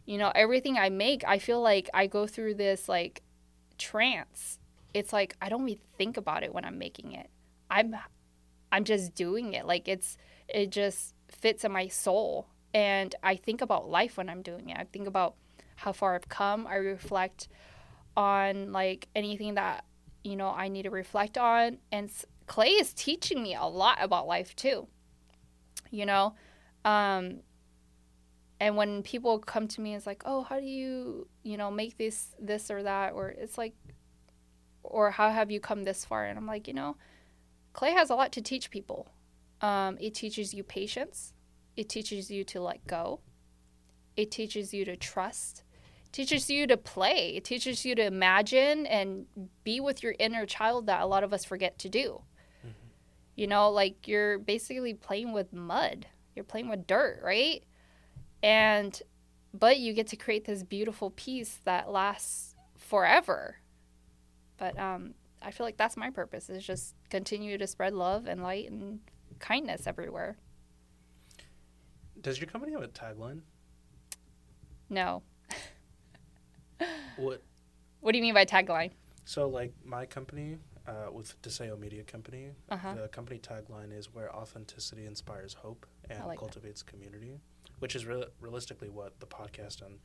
Speaker 2: you know, everything I make, I feel like I go through this like trance. It's like I don't even think about it when I'm making it. I'm I'm just doing it. Like it's it just fits in my soul. And I think about life when I'm doing it. I think about how far I've come. I reflect on like anything that you know I need to reflect on and clay is teaching me a lot about life too. You know, um and when people come to me it's like, "Oh, how do you, you know, make this this or that?" or it's like or how have you come this far? And I'm like, you know, clay has a lot to teach people. Um, it teaches you patience. It teaches you to let go. It teaches you to trust. It teaches you to play. It teaches you to imagine and be with your inner child that a lot of us forget to do. You know, like you're basically playing with mud. You're playing with dirt, right? And but you get to create this beautiful piece that lasts forever. But um I feel like that's my purpose is just continue to spread love and light and kindness everywhere.
Speaker 1: Does your company have a tagline?
Speaker 2: No.
Speaker 1: What?
Speaker 2: What do you mean by tagline?
Speaker 1: So, like my company, uh, with Deseo Media Company,
Speaker 2: Uh-huh.
Speaker 1: the company tagline is "Where authenticity inspires hope and
Speaker 2: like that.
Speaker 1: cultivates community," which is real realistically what the podcast and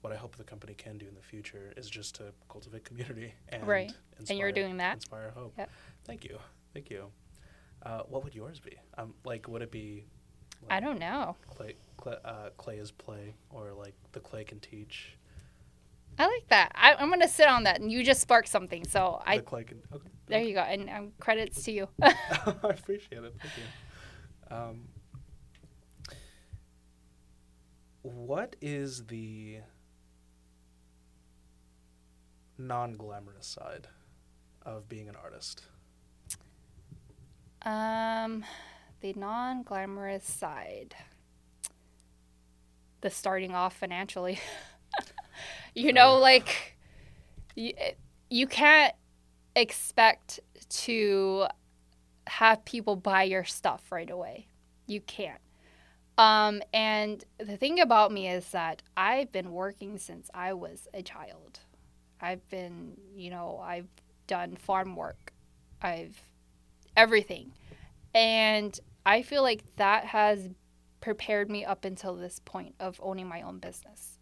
Speaker 1: what I hope the company can do in the future is just to cultivate community and
Speaker 2: Right. And you're doing that?
Speaker 1: Inspire hope.
Speaker 2: Yep.
Speaker 1: Thank you, thank you. Uh, what would yours be? Um, like, would it be?
Speaker 2: I don't know.
Speaker 1: Clay, clay, uh, clay is play, or like the clay can teach.
Speaker 2: I like that. I, I'm gonna sit on that, and you just sparked something. So I
Speaker 1: the clay can. Okay.
Speaker 2: there you go, and um, credits to you.
Speaker 1: I appreciate it. Thank you. Um, what is the non-glamorous side of being an artist?
Speaker 2: Um, the non-glamorous side. The starting off financially. you know, like you, you can't expect to have people buy your stuff right away. You can't. Um, and the thing about me is that I've been working since I was a child. I've been, you know, I've done farm work. I've everything. And I feel like that has prepared me up until this point of owning my own business.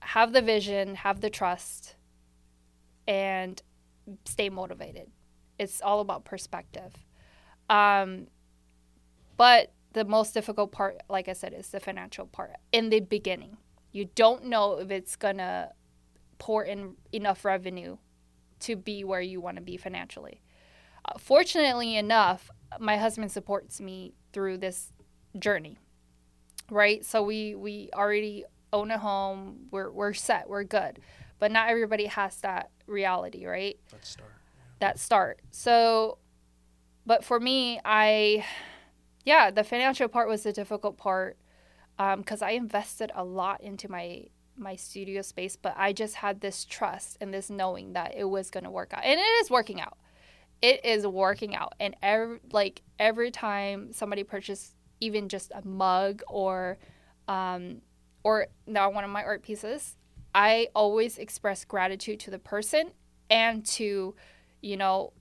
Speaker 2: Have the vision, have the trust, and stay motivated. It's all about perspective. Um, but the most difficult part, like I said, is the financial part in the beginning. You don't know if it's going to in enough revenue to be where you want to be financially. Uh, fortunately enough, my husband supports me through this journey. Right? So we we already own a home. We're we're set. We're good. But not everybody has that reality, right?
Speaker 1: Let's start.
Speaker 2: that start. So, but for me, I, yeah, the financial part was the difficult part because I invested a lot into my my studio space, but I just had this trust and this knowing that it was going to work out, and it is working out. It is working out, and every like every time somebody purchased even just a mug or, um, or now one of my art pieces, I always express gratitude to the person and to you know,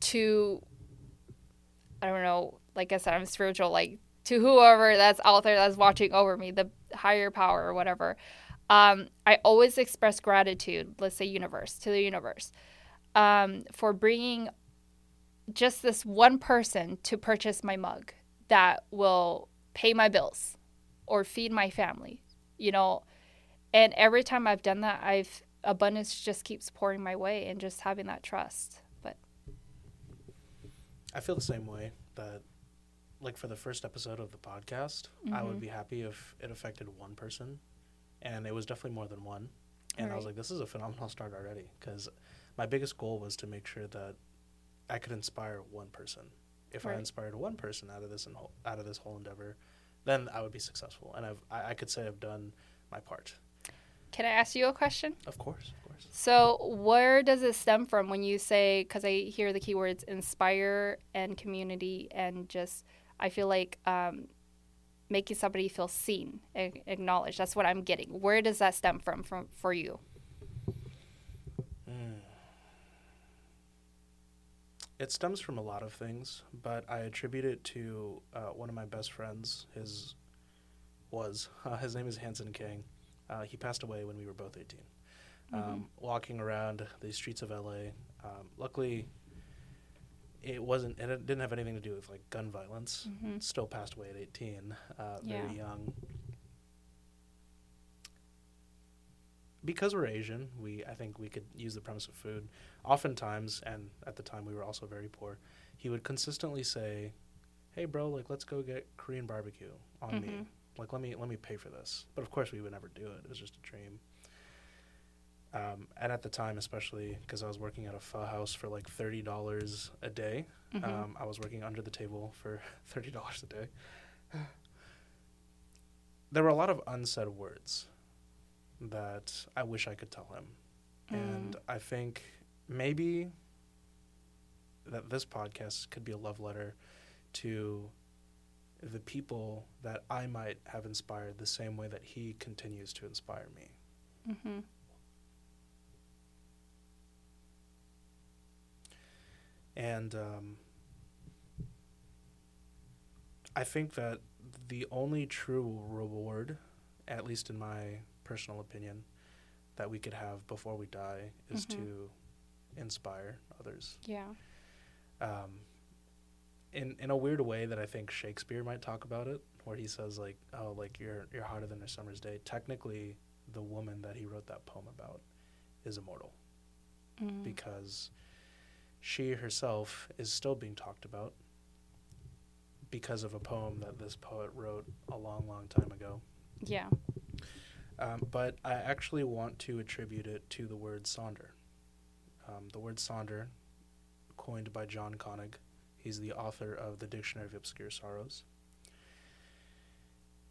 Speaker 2: to I don't know, like I said, I'm spiritual, like to whoever that's out there that's watching over me, the higher power or whatever. Um, I always express gratitude, let's say universe, to the universe, um, for bringing just this one person to purchase my mug that will pay my bills or feed my family, you know. And every time I've done that, I've abundance just keeps pouring my way and just having that trust. But
Speaker 1: I feel the same way that, like, for the first episode of the podcast, I would
Speaker 2: Mhm.
Speaker 1: be happy if it affected one person, and it was definitely more than one. And I was like, this is a phenomenal start already because my biggest goal was to make sure that I could inspire one person. If I inspired one person out of this and out of this whole endeavor, then I would be successful, and I've I, I could say I've done my part.
Speaker 2: can I ask you a question?
Speaker 1: Of course, of course.
Speaker 2: So, where does it stem from when you say, because I hear the keywords inspire and community, and just, I feel like um, making somebody feel seen, acknowledged. That's what I'm getting. Where does that stem from, from for you?
Speaker 1: Mm. It stems from a lot of things, but I attribute it to uh, one of my best friends. His was uh, his name is Hanson King. Uh, he passed away when we were both 18. Um, walking around the streets of LA. Um, luckily, it wasn't. and It didn't have anything to do with like gun violence.
Speaker 2: Mhm.
Speaker 1: Still passed away at 18, uh, very
Speaker 2: Yeah.
Speaker 1: young. because we're Asian, we I think we could use the premise of food. Oftentimes, and at the time we were also very poor, he would consistently say, "Hey, bro, like let's go get Korean barbecue on me.
Speaker 2: Mhm.
Speaker 1: Like let me let me pay for this." But of course, we would never do it. It was just a dream. Um, and at the time, especially because I was working at a pho house for like thirty dollars a day,
Speaker 2: Mhm.
Speaker 1: um, I was working under the table for thirty dollars a day. There were a lot of unsaid words that I wish I could tell him, and I think maybe that this podcast could be a love letter to the people that I might have inspired the same way that he continues to inspire me.
Speaker 2: hmm
Speaker 1: And um, I think that the only true reward, at least in my personal opinion, that we could have before we die is
Speaker 2: Mhm.
Speaker 1: to inspire others.
Speaker 2: Yeah.
Speaker 1: Um, in in a weird way that I think Shakespeare might talk about it, where he says like, "Oh, like you're you're hotter than a summer's day." Technically, the woman that he wrote that poem about is immortal
Speaker 2: Mm.
Speaker 1: because she herself is still being talked about because of a poem that this poet wrote a long, long time ago.
Speaker 2: Yeah.
Speaker 1: Um, but I actually want to attribute it to the word sonder. Um, the word sonder, coined by John Koenig, he's the author of the Dictionary of Obscure Sorrows.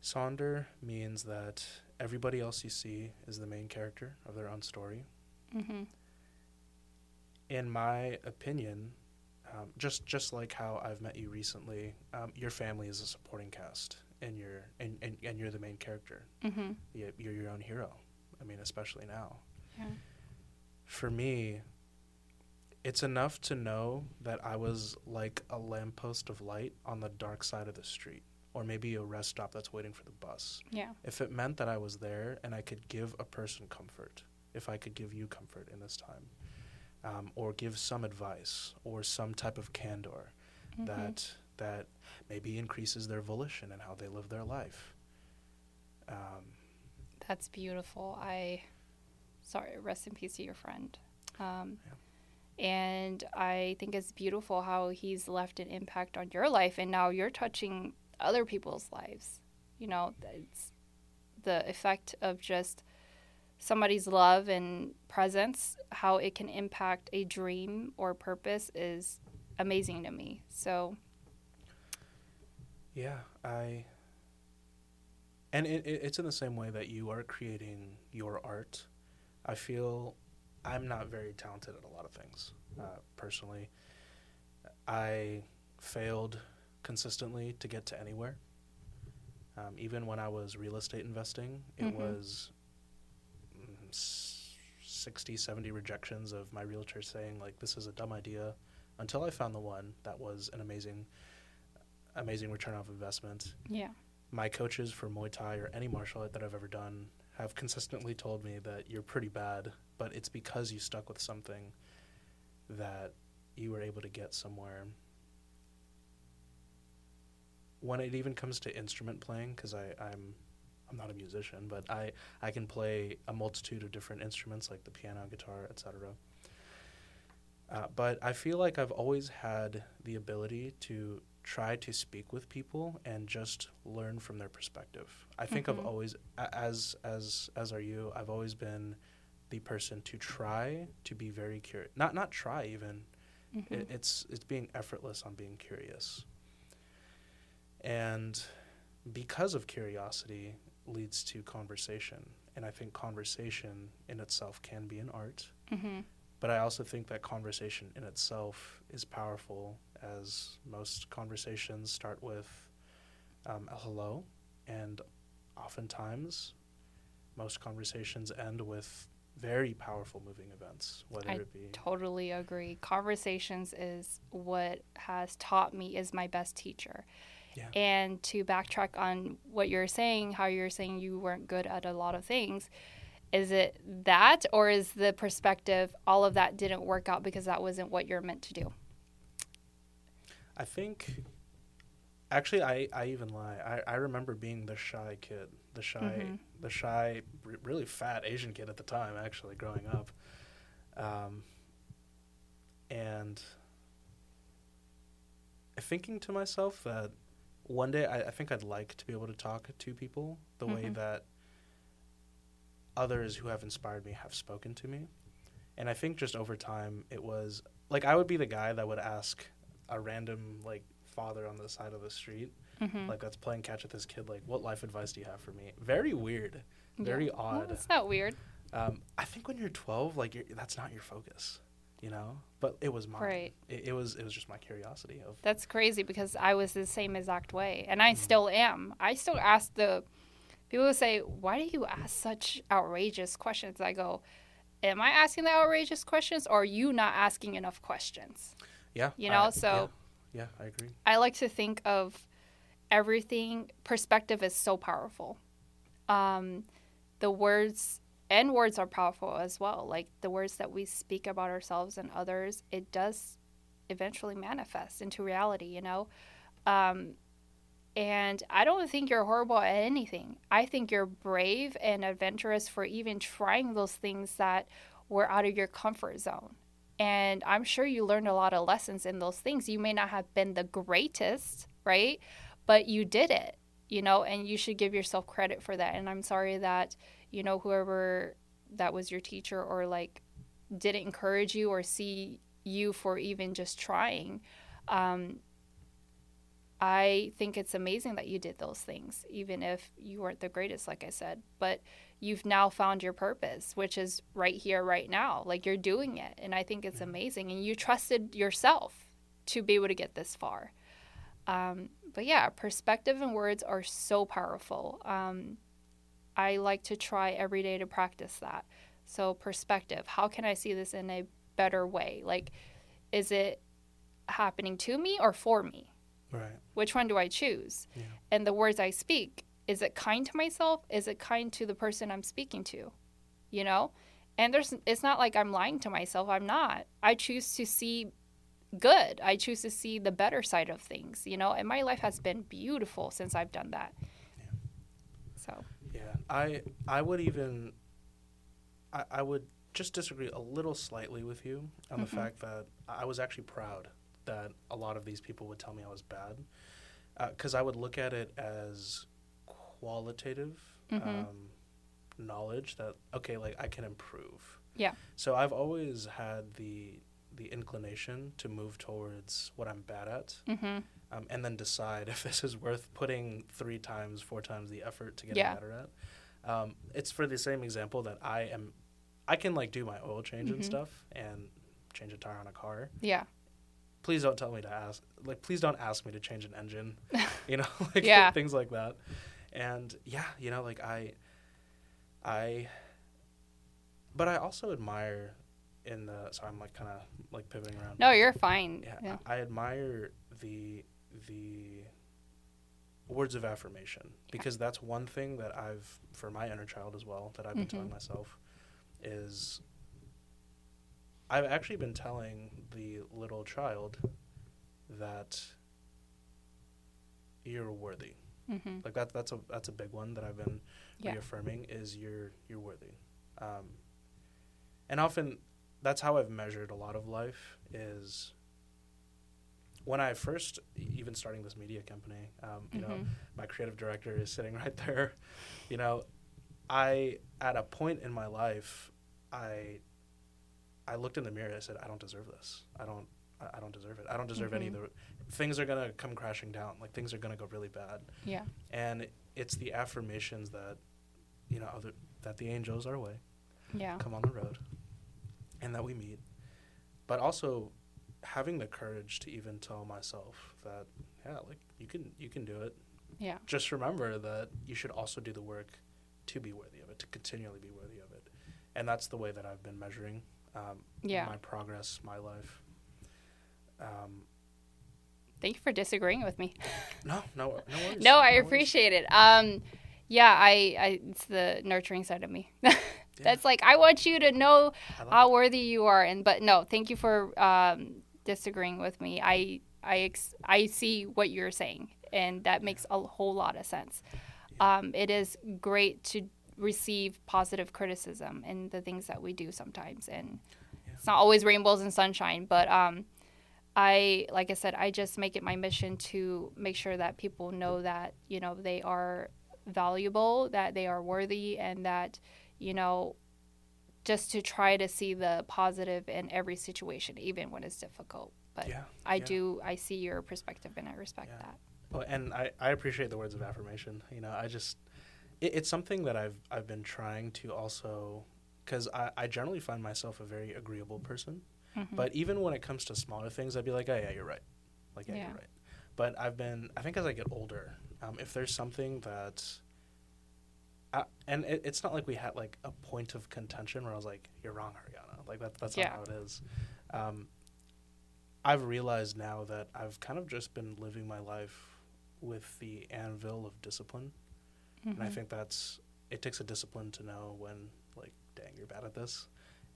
Speaker 1: Sonder means that everybody else you see is the main character of their own story.
Speaker 2: hmm
Speaker 1: in my opinion, um, just just like how I've met you recently, um, your family is a supporting cast, and you're and, and, and you're the main character.
Speaker 2: hmm
Speaker 1: You- You're your own hero. I mean, especially now.
Speaker 2: Yeah.
Speaker 1: For me, it's enough to know that I was like a lamppost of light on the dark side of the street, or maybe a rest stop that's waiting for the bus.
Speaker 2: Yeah.
Speaker 1: If it meant that I was there and I could give a person comfort, if I could give you comfort in this time, um, or give some advice or some type of candor
Speaker 2: Mhm.
Speaker 1: that that maybe increases their volition and how they live their life. Um,
Speaker 2: That's beautiful. I, sorry, rest in peace to your friend. Um, And I think it's beautiful how he's left an impact on your life, and now you're touching other people's lives. You know, it's the effect of just somebody's love and presence, how it can impact a dream or purpose is amazing to me. So,
Speaker 1: yeah, I. And it, it, it's in the same way that you are creating your art. I feel I'm not very talented at a lot of things, uh, personally. I failed consistently to get to anywhere. Um, even when I was real estate investing, it
Speaker 2: Mhm.
Speaker 1: was 60, 70 rejections of my realtor saying, like, this is a dumb idea, until I found the one that was an amazing, amazing return of investment
Speaker 2: yeah.
Speaker 1: my coaches for Muay Thai or any martial art that I've ever done have consistently told me that you're pretty bad, but it's because you stuck with something that you were able to get somewhere. When it even comes to instrument playing, because I'm I'm not a musician, but I, I can play a multitude of different instruments like the piano, guitar, etc. Uh, but I feel like I've always had the ability to try to speak with people and just learn from their perspective. I think
Speaker 2: Mhm.
Speaker 1: I've always, as as as are you, I've always been the person to try to be very curious. Not not try even.
Speaker 2: Mhm.
Speaker 1: It, it's it's being effortless on being curious. And because of curiosity leads to conversation, and I think conversation in itself can be an art.
Speaker 2: Mhm.
Speaker 1: But I also think that conversation in itself is powerful, as most conversations start with um, a hello, and oftentimes most conversations end with very powerful moving events, whether
Speaker 2: I
Speaker 1: it be
Speaker 2: Totally agree. Conversations is what has taught me is my best teacher.
Speaker 1: Yeah.
Speaker 2: And to backtrack on what you're saying, how you're saying you weren't good at a lot of things, is it that or is the perspective all of that didn't work out because that wasn't what you're meant to do?
Speaker 1: I think Actually, I, I even lie. I, I remember being the shy kid, the shy,
Speaker 2: Mhm.
Speaker 1: the shy, r- really fat Asian kid at the time. Actually, growing up, um, and thinking to myself that one day I, I think I'd like to be able to talk to people the way
Speaker 2: Mhm.
Speaker 1: that others who have inspired me have spoken to me. And I think just over time, it was like I would be the guy that would ask a random like father on the side of the street,
Speaker 2: Mhm.
Speaker 1: like that's playing catch with this kid, like, what life advice do you have for me? Very weird, very
Speaker 2: Yeah.
Speaker 1: odd.
Speaker 2: Well, it's not weird.
Speaker 1: Um, I think when you're 12, like you're, that's not your focus, you know. But it was mine.
Speaker 2: Right.
Speaker 1: It, it was it was just my curiosity of
Speaker 2: That's crazy because I was the same exact way, and I
Speaker 1: Mhm.
Speaker 2: still am. I still ask the people who say, "Why do you ask such outrageous questions?" I go, "Am I asking the outrageous questions, or are you not asking enough questions?"
Speaker 1: yeah.
Speaker 2: You know,
Speaker 1: I-
Speaker 2: so-
Speaker 1: yeah, yeah, I agree.
Speaker 2: I like to think of everything. Perspective is so powerful. Um, the words and words are powerful as well. Like the words that we speak about ourselves and others, it does eventually manifest into reality. You know, um, and I don't think you're horrible at anything. I think you're brave and adventurous for even trying those things that were out of your comfort zone. And I'm sure you learned a lot of lessons in those things. You may not have been the greatest, right? But you did it, you know, and you should give yourself credit for that. And I'm sorry that, you know, whoever that was your teacher or like didn't encourage you or see you for even just trying. Um, I think it's amazing that you did those things, even if you weren't the greatest, like I said. But you've now found your purpose, which is right here, right now. Like you're doing it. And I think it's amazing. And you trusted yourself to be able to get this far. Um, but yeah, perspective and words are so powerful. Um, I like to try every day to practice that. So, perspective how can I see this in a better way? Like, is it happening to me or for me?
Speaker 1: Right.
Speaker 2: Which one do I choose?
Speaker 1: Yeah.
Speaker 2: And the words I speak, is it kind to myself? Is it kind to the person I'm speaking to? You know? And there's it's not like I'm lying to myself. I'm not. I choose to see good. I choose to see the better side of things, you know? And my life has been beautiful since I've done that.
Speaker 1: Yeah, I I would even I, I would just disagree a little slightly with you on the
Speaker 2: Mhm.
Speaker 1: fact that I was actually proud that a lot of these people would tell me I was bad because I would look at it as qualitative
Speaker 2: Mhm.
Speaker 1: um, knowledge that okay, like I can improve.
Speaker 2: Yeah.
Speaker 1: So I've always had the the inclination to move towards what I'm bad at
Speaker 2: mhm.
Speaker 1: um, and then decide if this is worth putting three times, four times the effort to get
Speaker 2: Yeah.
Speaker 1: better at. Um, it's for the same example that I am, I can like do my oil change and
Speaker 2: Mhm.
Speaker 1: stuff and change a tire on a car.
Speaker 2: Yeah.
Speaker 1: Please don't tell me to ask, like, please don't ask me to change an engine, you know, like
Speaker 2: Yeah.
Speaker 1: things like that. And yeah, you know, like I, I, but I also admire in the, so I'm like kind of like pivoting around.
Speaker 2: No, you're fine.
Speaker 1: Yeah,
Speaker 2: Yeah.
Speaker 1: I I admire the the words of affirmation because that's one thing that I've for my inner child as well that I've been telling
Speaker 2: Mhm.
Speaker 1: myself is I've actually been telling the little child that you're worthy.
Speaker 2: hmm
Speaker 1: Like that that's a that's a big one that I've been
Speaker 2: Yeah.
Speaker 1: reaffirming is you're you're worthy. Um, and often that's how I've measured a lot of life is when I first even starting this media company, um, you know,
Speaker 2: Mhm.
Speaker 1: my creative director is sitting right there. You know, I at a point in my life, I I looked in the mirror. I said, I don't deserve this. I don't. I don't deserve it. I don't deserve any of the things are gonna come crashing down. Like things are gonna go really bad.
Speaker 2: Yeah.
Speaker 1: And it's the affirmations that you know other that the angels are way
Speaker 2: Yeah.
Speaker 1: come on the road and that we meet but also having the courage to even tell myself that yeah like you can you can do it
Speaker 2: Yeah.
Speaker 1: just remember that you should also do the work to be worthy of it to continually be worthy of it and that's the way that i've been measuring um,
Speaker 2: Yeah.
Speaker 1: my progress my life um,
Speaker 2: Thank you for disagreeing with me.
Speaker 1: no no no worries
Speaker 2: No, I
Speaker 1: worries.
Speaker 2: appreciate it. Um, yeah, I, I, it's the nurturing side of me. That's like I want you to know how worthy you are, and but no, thank you for um, disagreeing with me. I, I, ex- I see what you're saying, and that makes a whole lot of sense. Um, it is great to receive positive criticism in the things that we do sometimes, and it's not always rainbows and sunshine, but um, I, like I said, I just make it my mission to make sure that people know that, you know, they are valuable, that they are worthy, and that, you know, just to try to see the positive in every situation, even when it's difficult. But
Speaker 1: Yeah,
Speaker 2: I
Speaker 1: yeah.
Speaker 2: do, I see your perspective and I respect
Speaker 1: Yeah.
Speaker 2: that.
Speaker 1: Well, and I, I appreciate the words of affirmation. You know, I just it, it's something that I've I've been trying to also because I, I generally find myself a very agreeable person.
Speaker 2: Mhm.
Speaker 1: But even when it comes to smaller things, I'd be like, oh yeah, you're right. Like yeah,
Speaker 2: Yeah.
Speaker 1: you're right. But I've been I think as I get older, um, if there's something that I, and it, it's not like we had like a point of contention where I was like, "You're wrong, Ariannah." Like that, that's
Speaker 2: Yeah.
Speaker 1: not how it is. Um, I've realized now that I've kind of just been living my life with the anvil of discipline, and I
Speaker 2: Mhm.
Speaker 1: think that's it takes a discipline to know when like, dang, you're bad at this,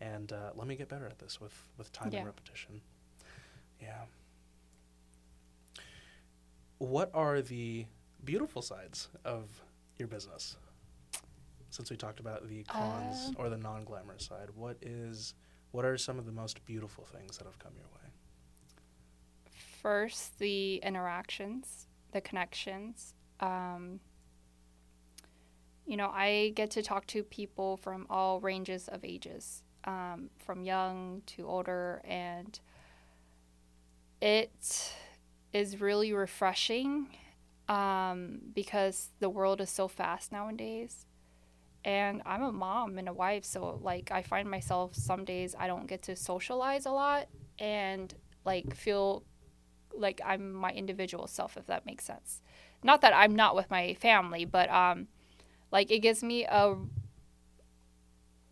Speaker 1: and uh, let me get better at this with with time
Speaker 2: Yeah.
Speaker 1: and repetition. Yeah. What are the beautiful sides of your business? Since we talked about the cons
Speaker 2: Uh,
Speaker 1: or the non-glamorous side, what is what are some of the most beautiful things that have come your way?
Speaker 2: First, the interactions, the connections. Um, you know, I get to talk to people from all ranges of ages, um, from young to older, and it is really refreshing um, because the world is so fast nowadays. And I'm a mom and a wife, so like I find myself some days I don't get to socialize a lot and like feel like I'm my individual self, if that makes sense. Not that I'm not with my family, but um, like it gives me a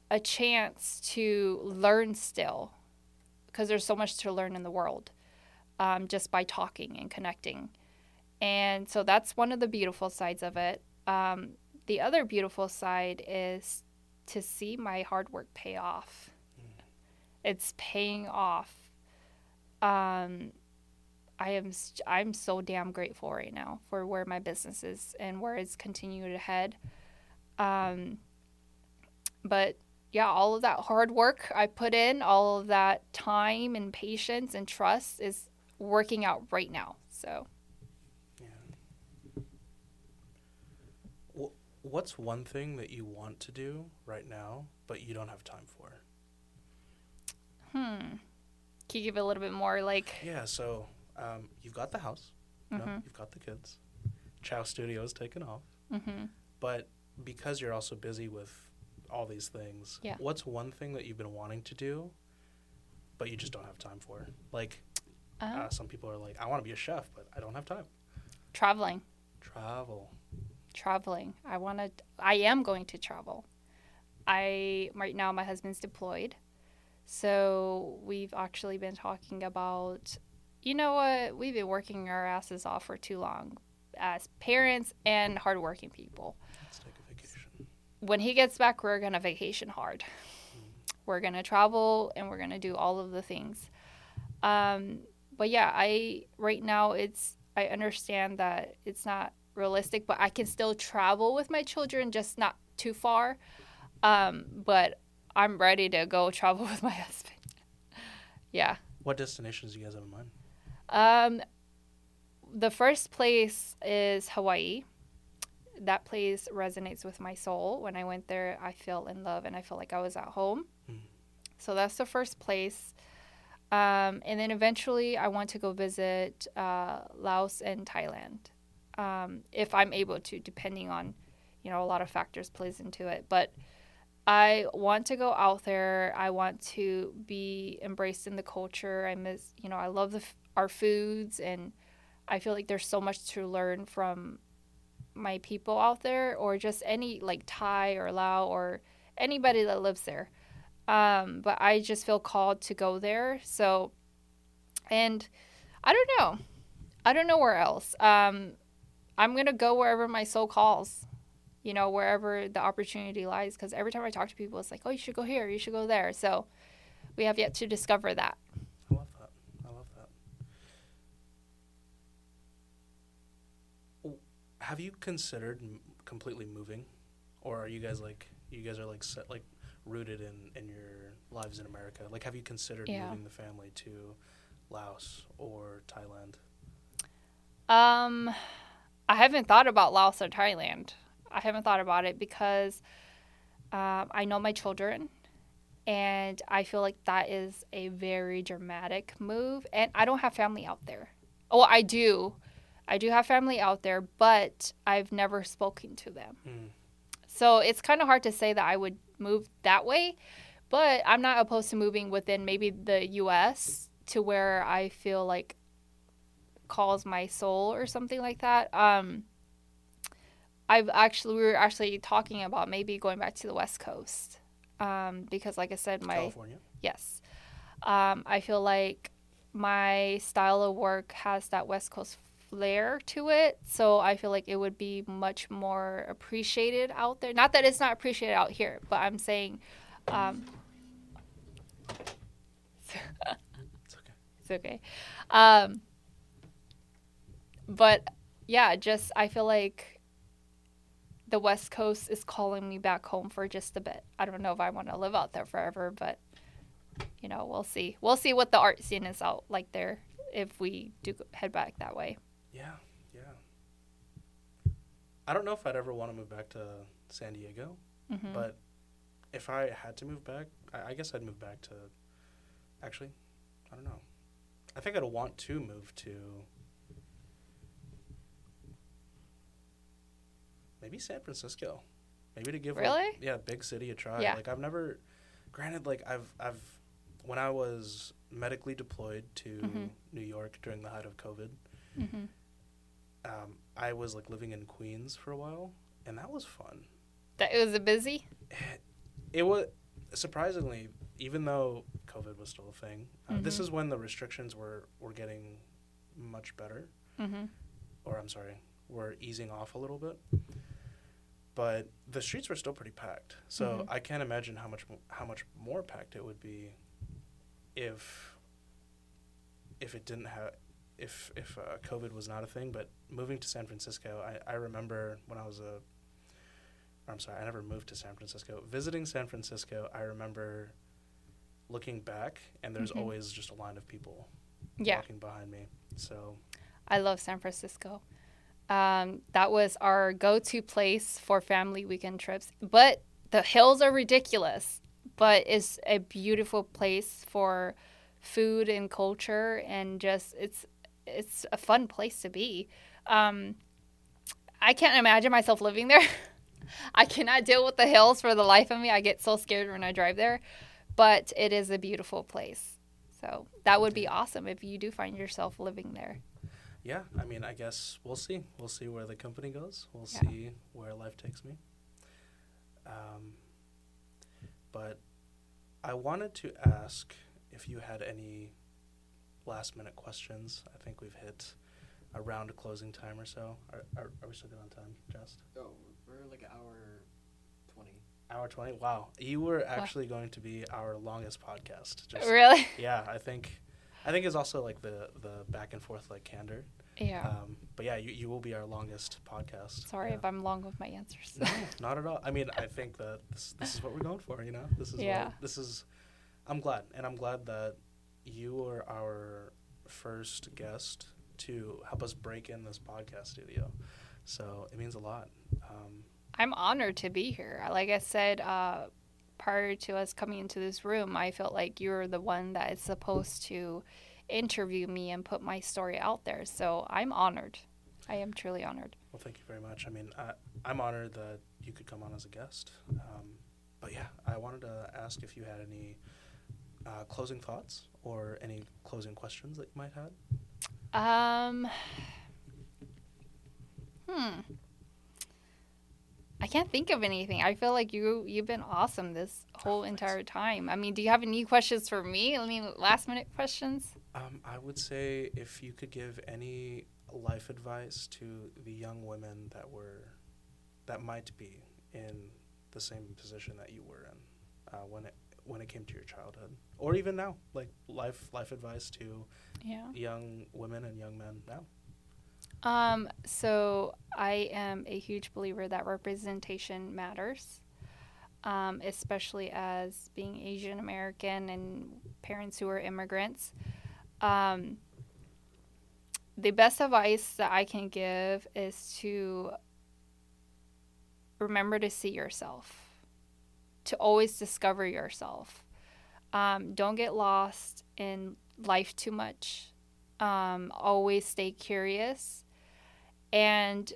Speaker 2: a chance to learn still, because there's so much to learn in the world, um, just by talking and connecting, and so that's one of the beautiful sides of it. Um, the other beautiful side is to see my hard work pay off. It's paying off. Um, I am I'm so damn grateful right now for where my business is and where it's continued to head. Um, but yeah, all of that hard work I put in, all of that time and patience and trust is working out right now. So
Speaker 1: Wh- What's one thing that you want to do right now, but you don't have time for?
Speaker 2: hmm, can you give it a little bit more like?
Speaker 1: Yeah, so um, you've got the house, know,
Speaker 2: Mhm.
Speaker 1: you've got the kids. Chao Studio's taken off,
Speaker 2: Mm-hmm.
Speaker 1: but because you're also busy with all these things,
Speaker 2: Yeah.
Speaker 1: what's one thing that you've been wanting to do, but you just don't have time for? Like,
Speaker 2: Uh,
Speaker 1: uh, some people are like, I want to be a chef, but I don't have time.
Speaker 2: traveling.
Speaker 1: Travel.
Speaker 2: Traveling. I want to I am going to travel. I right now my husband's deployed. So we've actually been talking about you know what? We've been working our asses off for too long as parents and hardworking people.
Speaker 1: Let's take a vacation.
Speaker 2: When he gets back, we're going to vacation hard. We're going to travel and we're going to do all of the things. Um, but yeah, I right now it's I understand that it's not realistic, but I can still travel with my children, just not too far. Um, but I'm ready to go travel with my husband. yeah.
Speaker 1: What destinations do you guys have in mind?
Speaker 2: Um, the first place is Hawaii. That place resonates with my soul. When I went there, I fell in love and I felt like I was at home.
Speaker 1: Mhm.
Speaker 2: So that's the first place. Um, and then eventually, I want to go visit uh, Laos and Thailand, um, if I'm able to, depending on, you know, a lot of factors plays into it. But I want to go out there. I want to be embraced in the culture. I miss, you know, I love the our foods, and I feel like there's so much to learn from my people out there, or just any like Thai or Lao or anybody that lives there. Um, but I just feel called to go there. So, and I don't know. I don't know where else. Um, I'm gonna go wherever my soul calls you know, wherever the opportunity lies. Because every time I talk to people, it's like, oh, you should go here, you should go there. So we have yet to discover that.
Speaker 1: I love that. I love that. have you considered completely moving, or are you guys like you guys are like set like rooted in in your lives in America? Like, have you considered
Speaker 2: Yeah.
Speaker 1: moving the family to Laos or Thailand?
Speaker 2: Um, I haven't thought about Laos or Thailand. I haven't thought about it because um, I know my children, and I feel like that is a very dramatic move. And I don't have family out there. Oh, I do. I do have family out there, but I've never spoken to them.
Speaker 1: Mm.
Speaker 2: So it's kind of hard to say that I would move that way, but I'm not opposed to moving within maybe the US to where I feel like calls my soul or something like that. Um I've actually we were actually talking about maybe going back to the West Coast. Um because like I said my
Speaker 1: California.
Speaker 2: Yes. Um, I feel like my style of work has that West Coast flair to it. So I feel like it would be much more appreciated out there. Not that it's not appreciated out here, but I'm saying um,
Speaker 1: It's okay.
Speaker 2: it's okay. Um, but yeah, just I feel like the West Coast is calling me back home for just a bit. I don't know if I want to live out there forever, but you know, we'll see. We'll see what the art scene is out like there if we do head back that way.
Speaker 1: Yeah, yeah. I don't know if I'd ever want to move back to San Diego,
Speaker 2: hmm
Speaker 1: but if I had to move back, I, I guess I'd move back to. Actually, I don't know. I think I'd want to move to. Maybe San Francisco, maybe to give like, yeah big city a try.
Speaker 2: Yeah.
Speaker 1: Like I've never, granted, like I've I've when I was medically deployed to
Speaker 2: Mhm.
Speaker 1: New York during the height of COVID,
Speaker 2: hmm
Speaker 1: um, I was like living in Queens for a while, and that was fun.
Speaker 2: That it was a busy.
Speaker 1: It was surprisingly, even though COVID was still a thing. Uh, This
Speaker 2: Mhm.
Speaker 1: is when the restrictions were were getting much better,
Speaker 2: hmm
Speaker 1: or I'm sorry, were easing off a little bit. But the streets were still pretty packed, so
Speaker 2: Mhm.
Speaker 1: I can't imagine how much how much more packed it would be if if it didn't have if if uh, COVID was not a thing. But moving to San Francisco, I, I remember when I was a I'm sorry, I never moved to San Francisco. Visiting San Francisco, I remember looking back, and there's
Speaker 2: Mhm.
Speaker 1: always just a line of people
Speaker 2: Yeah.
Speaker 1: walking behind me. So
Speaker 2: I love San Francisco. Um, that was our go-to place for family weekend trips. But the hills are ridiculous, but it's a beautiful place for food and culture, and just it's it's a fun place to be. Um, I can't imagine myself living there. I cannot deal with the hills for the life of me. I get so scared when I drive there, but it is a beautiful place. So that would be awesome if you do find yourself living there.
Speaker 1: Yeah, I mean, I guess we'll see. We'll see where the company goes. We'll
Speaker 2: Yeah.
Speaker 1: see where life takes me. Um, but I wanted to ask if you had any last minute questions. I think we've hit around closing time or so. Are, are, are we still good on time, Just?
Speaker 3: Oh, we're like an hour twenty.
Speaker 1: Hour 20? Wow. You were actually going to be our longest podcast. Just,
Speaker 2: Really?
Speaker 1: yeah, I think. I think it's also like the the back and forth like candor.
Speaker 2: Yeah.
Speaker 1: Um, but yeah, you, you will be our longest podcast.
Speaker 2: Sorry
Speaker 1: yeah.
Speaker 2: if I'm long with my answers.
Speaker 1: No, not at all. I mean, I think that this, this is what we're going for. You know, this is
Speaker 2: Yeah.
Speaker 1: what, this is. I'm glad, and I'm glad that you were our first guest to help us break in this podcast studio. So it means a lot. Um,
Speaker 2: I'm honored to be here. Like I said, uh, prior to us coming into this room, I felt like you were the one that is supposed to interview me and put my story out there. So I'm honored. I am truly honored.
Speaker 1: well, thank you very much. I mean, I, I'm honored that you could come on as a guest. Um, but yeah, I wanted to ask if you had any uh, closing thoughts or any closing questions that you might have.
Speaker 2: Um, hmm. I can't think of anything. I feel like you you've been awesome this whole
Speaker 1: Oh, thanks.
Speaker 2: entire time. I mean, do you have any questions for me? I mean, last minute questions.
Speaker 1: Um, I would say if you could give any life advice to the young women that were, that might be in the same position that you were in, uh, when it when it came to your childhood, or even now, like life life advice to
Speaker 2: Yeah.
Speaker 1: young women and young men now.
Speaker 2: Um, so I am a huge believer that representation matters, um, especially as being Asian American and parents who are immigrants. Um, the best advice that I can give is to remember to see yourself, to always discover yourself. Um, don't get lost in life too much. Um, always stay curious. And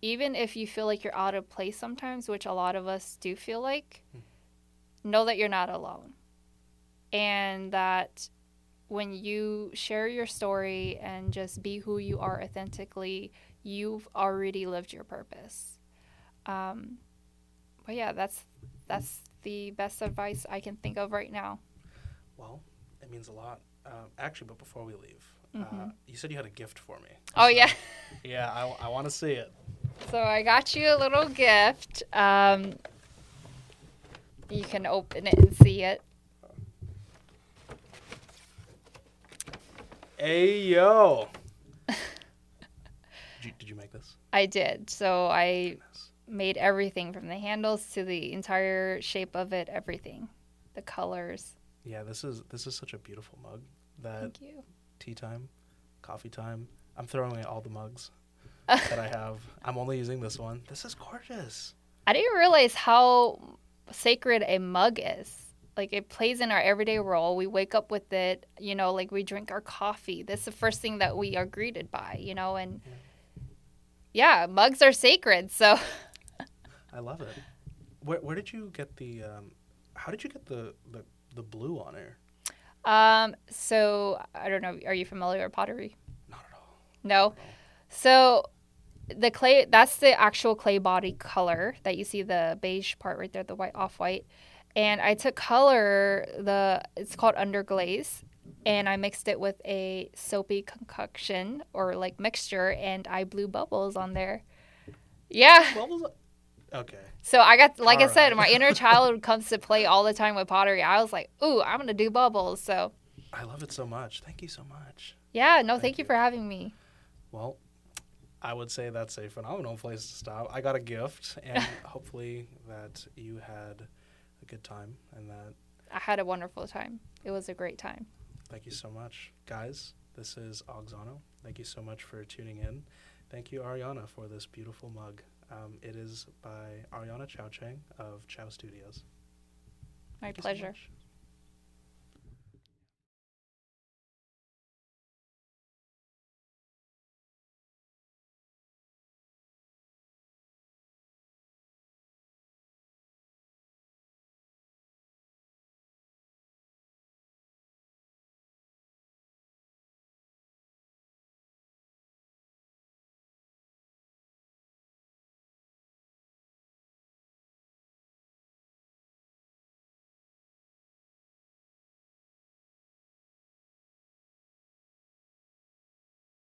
Speaker 2: even if you feel like you're out of place sometimes, which a lot of us do feel like, know that you're not alone. And that when you share your story and just be who you are authentically, you've already lived your purpose. Um, but yeah, that's that's the best advice I can think of right now.
Speaker 1: Well, it means a lot. Um, actually, but before we leave, uh,
Speaker 2: Mhm.
Speaker 1: you said you had a gift for me.
Speaker 2: Oh yeah.
Speaker 1: Yeah, I, I want to see it.
Speaker 2: So I got you a little gift. Um, you can open it and see it.
Speaker 1: Hey yo. did, you, did you make this?
Speaker 2: I did. So I
Speaker 1: Goodness.
Speaker 2: made everything from the handles to the entire shape of it, everything, the colors.
Speaker 1: Yeah, this is this is such a beautiful mug. That
Speaker 2: Thank you.
Speaker 1: tea time, coffee time. I'm throwing away all the mugs that I have. I'm only using this one. This is gorgeous.
Speaker 2: I didn't realize how sacred a mug is. Like it plays in our everyday role. We wake up with it, you know, like we drink our coffee. That's the first thing that we are greeted by, you know, and yeah, mugs are sacred. So
Speaker 1: I love it. Where where did you get the um how did you get the the, the blue on here?
Speaker 2: Um so I don't know, are you familiar with pottery?
Speaker 1: Not at all.
Speaker 2: No. So the clay that's the actual clay body color that you see the beige part right there, the white off white. And I took color the it's called underglaze and I mixed it with a soapy concoction or like mixture and I blew bubbles on there. Yeah.
Speaker 1: It? Okay.
Speaker 2: So I got like I
Speaker 1: All
Speaker 2: said, my inner child comes to play all the time with pottery. I was like, "Ooh, I'm going to do bubbles." So,
Speaker 1: I love it so much. Thank you so much.
Speaker 2: yeah, no,
Speaker 1: Thank
Speaker 2: thank, you
Speaker 1: you.
Speaker 2: for having me.
Speaker 1: Well, I would say that's a phenomenal place to stop. I got a gift, and hopefully that you had a good time, and that
Speaker 2: I had a wonderful time. It was a great time.
Speaker 1: thank you so much, guys. This is Auxano. Thank you so much for tuning in. Thank you, Ariannah, for this beautiful mug. Um, it is by Ariannah Chaochang of Chao Studios.
Speaker 2: My
Speaker 1: Thank so
Speaker 2: pleasure.
Speaker 1: much.